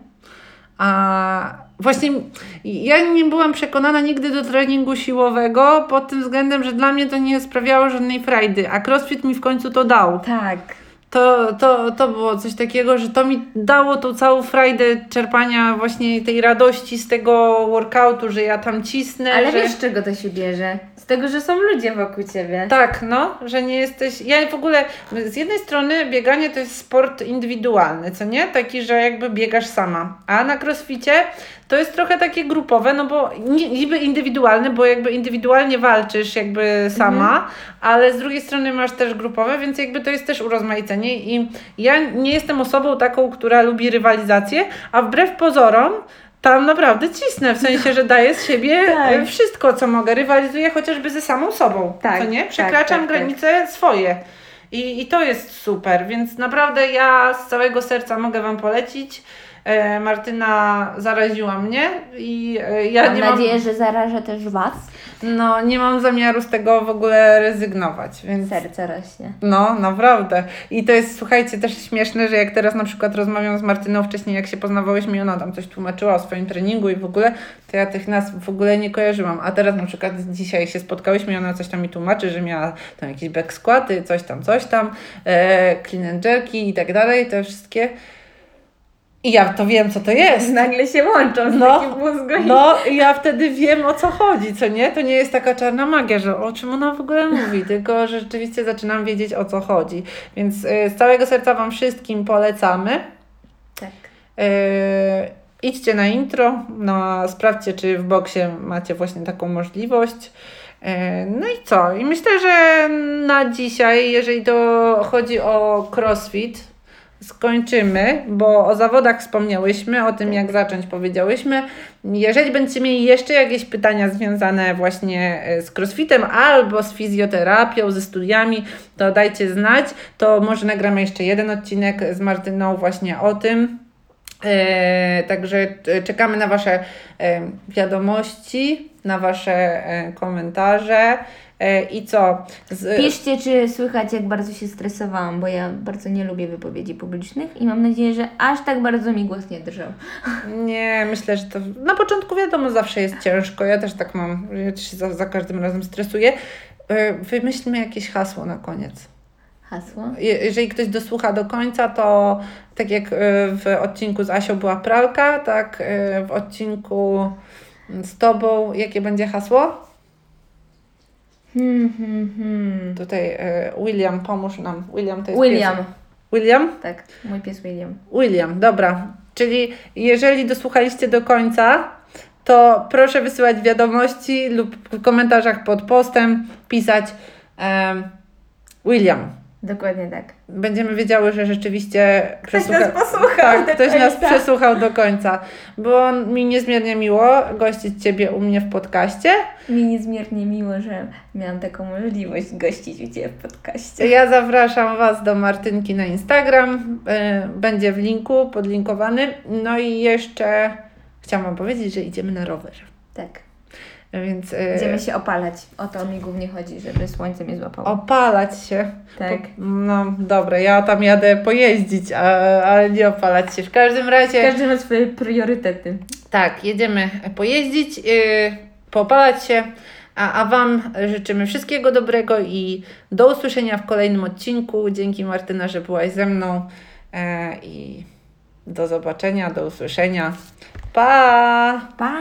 Speaker 1: A właśnie ja nie byłam przekonana nigdy do treningu siłowego pod tym względem, że dla mnie to nie sprawiało żadnej frajdy, a crossfit mi w końcu to dał.
Speaker 2: Tak.
Speaker 1: To, to, to było coś takiego, że to mi dało tą całą frajdę czerpania właśnie tej radości z tego workoutu, że ja tam cisnę.
Speaker 2: Ale
Speaker 1: że...
Speaker 2: wiesz, z czego to się bierze? Z tego, że są ludzie wokół ciebie.
Speaker 1: Tak, no, że nie jesteś. Ja w ogóle z jednej strony bieganie to jest sport indywidualny, co nie? Taki, że jakby biegasz sama. A na crossficie to jest trochę takie grupowe, no bo ni- niby indywidualny, bo jakby indywidualnie walczysz jakby sama, ale z drugiej strony masz też grupowe, więc jakby to jest też urozmaicenie. I ja nie jestem osobą taką, która lubi rywalizację, a wbrew pozorom. Tam naprawdę cisnę, w sensie, że daję z siebie
Speaker 2: Tak.
Speaker 1: wszystko, co mogę. Rywalizuję chociażby ze samą sobą.
Speaker 2: Tak,
Speaker 1: co nie?
Speaker 2: tak,
Speaker 1: Przekraczam
Speaker 2: tak, tak.
Speaker 1: granice swoje. I, I to jest super, więc naprawdę ja z całego serca mogę Wam polecić. E, Martyna zaraziła mnie i e, ja
Speaker 2: Mam
Speaker 1: nie
Speaker 2: nadzieję,
Speaker 1: mam,
Speaker 2: że zarażę też Was.
Speaker 1: no, nie mam zamiaru z tego w ogóle rezygnować, więc
Speaker 2: Serce rośnie.
Speaker 1: no, naprawdę. I to jest, słuchajcie, też śmieszne, że jak teraz na przykład rozmawiam z Martyną wcześniej, jak się poznawałyśmy i ona tam coś tłumaczyła o swoim treningu i w ogóle, to ja tych nazw w ogóle nie kojarzyłam. A teraz na przykład dzisiaj się spotkałyśmy i ona coś tam mi tłumaczy, że miała tam jakieś back squaty, coś tam, coś tam, e, clean and jerky i tak dalej, te wszystkie. I ja to wiem, co to jest.
Speaker 2: Nagle się łączą z
Speaker 1: No,
Speaker 2: takim mózgiem.
Speaker 1: No, i ja wtedy wiem o co chodzi, co nie? To nie jest taka czarna magia, że o czym ona w ogóle mówi, tylko że rzeczywiście zaczynam wiedzieć o co chodzi. Więc y, z całego serca Wam wszystkim polecamy.
Speaker 2: Tak.
Speaker 1: Yy, idźcie na intro, no, sprawdźcie, czy w boksie macie właśnie taką możliwość. Yy, no i co? I myślę, że na dzisiaj, jeżeli to chodzi o crossfit, skończymy, bo o zawodach wspomniałyśmy, o tym jak zacząć powiedziałyśmy. Jeżeli będziecie mieli jeszcze jakieś pytania związane właśnie e, z crossfitem albo z fizjoterapią, ze studiami, to dajcie znać. To może nagramy jeszcze jeden odcinek z Martyną właśnie o tym. E, także e, czekamy na Wasze e, wiadomości, na Wasze e, komentarze. E, I co? Z,
Speaker 2: Piszcie, czy słychać, jak bardzo się stresowałam, bo ja bardzo nie lubię wypowiedzi publicznych i mam nadzieję, że aż tak bardzo mi głos nie drżał.
Speaker 1: Nie, myślę, że to na początku wiadomo, zawsze jest ciężko. Ja też tak mam, ja też się za, za każdym razem stresuję. E, Wymyślmy jakieś hasło na koniec.
Speaker 2: Hasło?
Speaker 1: Je- Jeżeli ktoś dosłucha do końca, to tak jak e, w odcinku z Asią była pralka, tak w odcinku z Tobą, jakie będzie hasło?
Speaker 2: Hmm, hmm, hmm.
Speaker 1: Tutaj e, William, pomóż nam. William to jest
Speaker 2: William.
Speaker 1: Pies. William?
Speaker 2: Tak, mój pies William.
Speaker 1: William, dobra. Czyli jeżeli dosłuchaliście do końca, to proszę wysyłać wiadomości lub w komentarzach pod postem pisać William.
Speaker 2: Dokładnie tak.
Speaker 1: Będziemy wiedziały, że rzeczywiście
Speaker 2: Ktoś nas posłuchał
Speaker 1: Tak, ktoś nas
Speaker 2: końca.
Speaker 1: przesłuchał do końca. Było mi niezmiernie miło gościć Ciebie u mnie w podcaście.
Speaker 2: Mi niezmiernie miło, że miałam taką możliwość gościć u Ciebie w podcaście.
Speaker 1: Ja zapraszam Was do Martynki na Instagram. e, Będzie w linku, podlinkowany. No i jeszcze chciałam powiedzieć, że idziemy na rowerze.
Speaker 2: Tak.
Speaker 1: Więc e,
Speaker 2: Będziemy się opalać. O to mi głównie chodzi, żeby słońce mnie złapało.
Speaker 1: opalać się.
Speaker 2: tak.
Speaker 1: Po, no dobra, ja tam jadę pojeździć, a, ale nie opalać się. W każdym razie,
Speaker 2: Każdy ma swoje priorytety.
Speaker 1: tak, jedziemy pojeździć, yy, poopalać się. A, a Wam życzymy wszystkiego dobrego i do usłyszenia w kolejnym odcinku. Dzięki Martyna, że byłaś ze mną e, i do zobaczenia, do usłyszenia. Pa!
Speaker 2: Pa!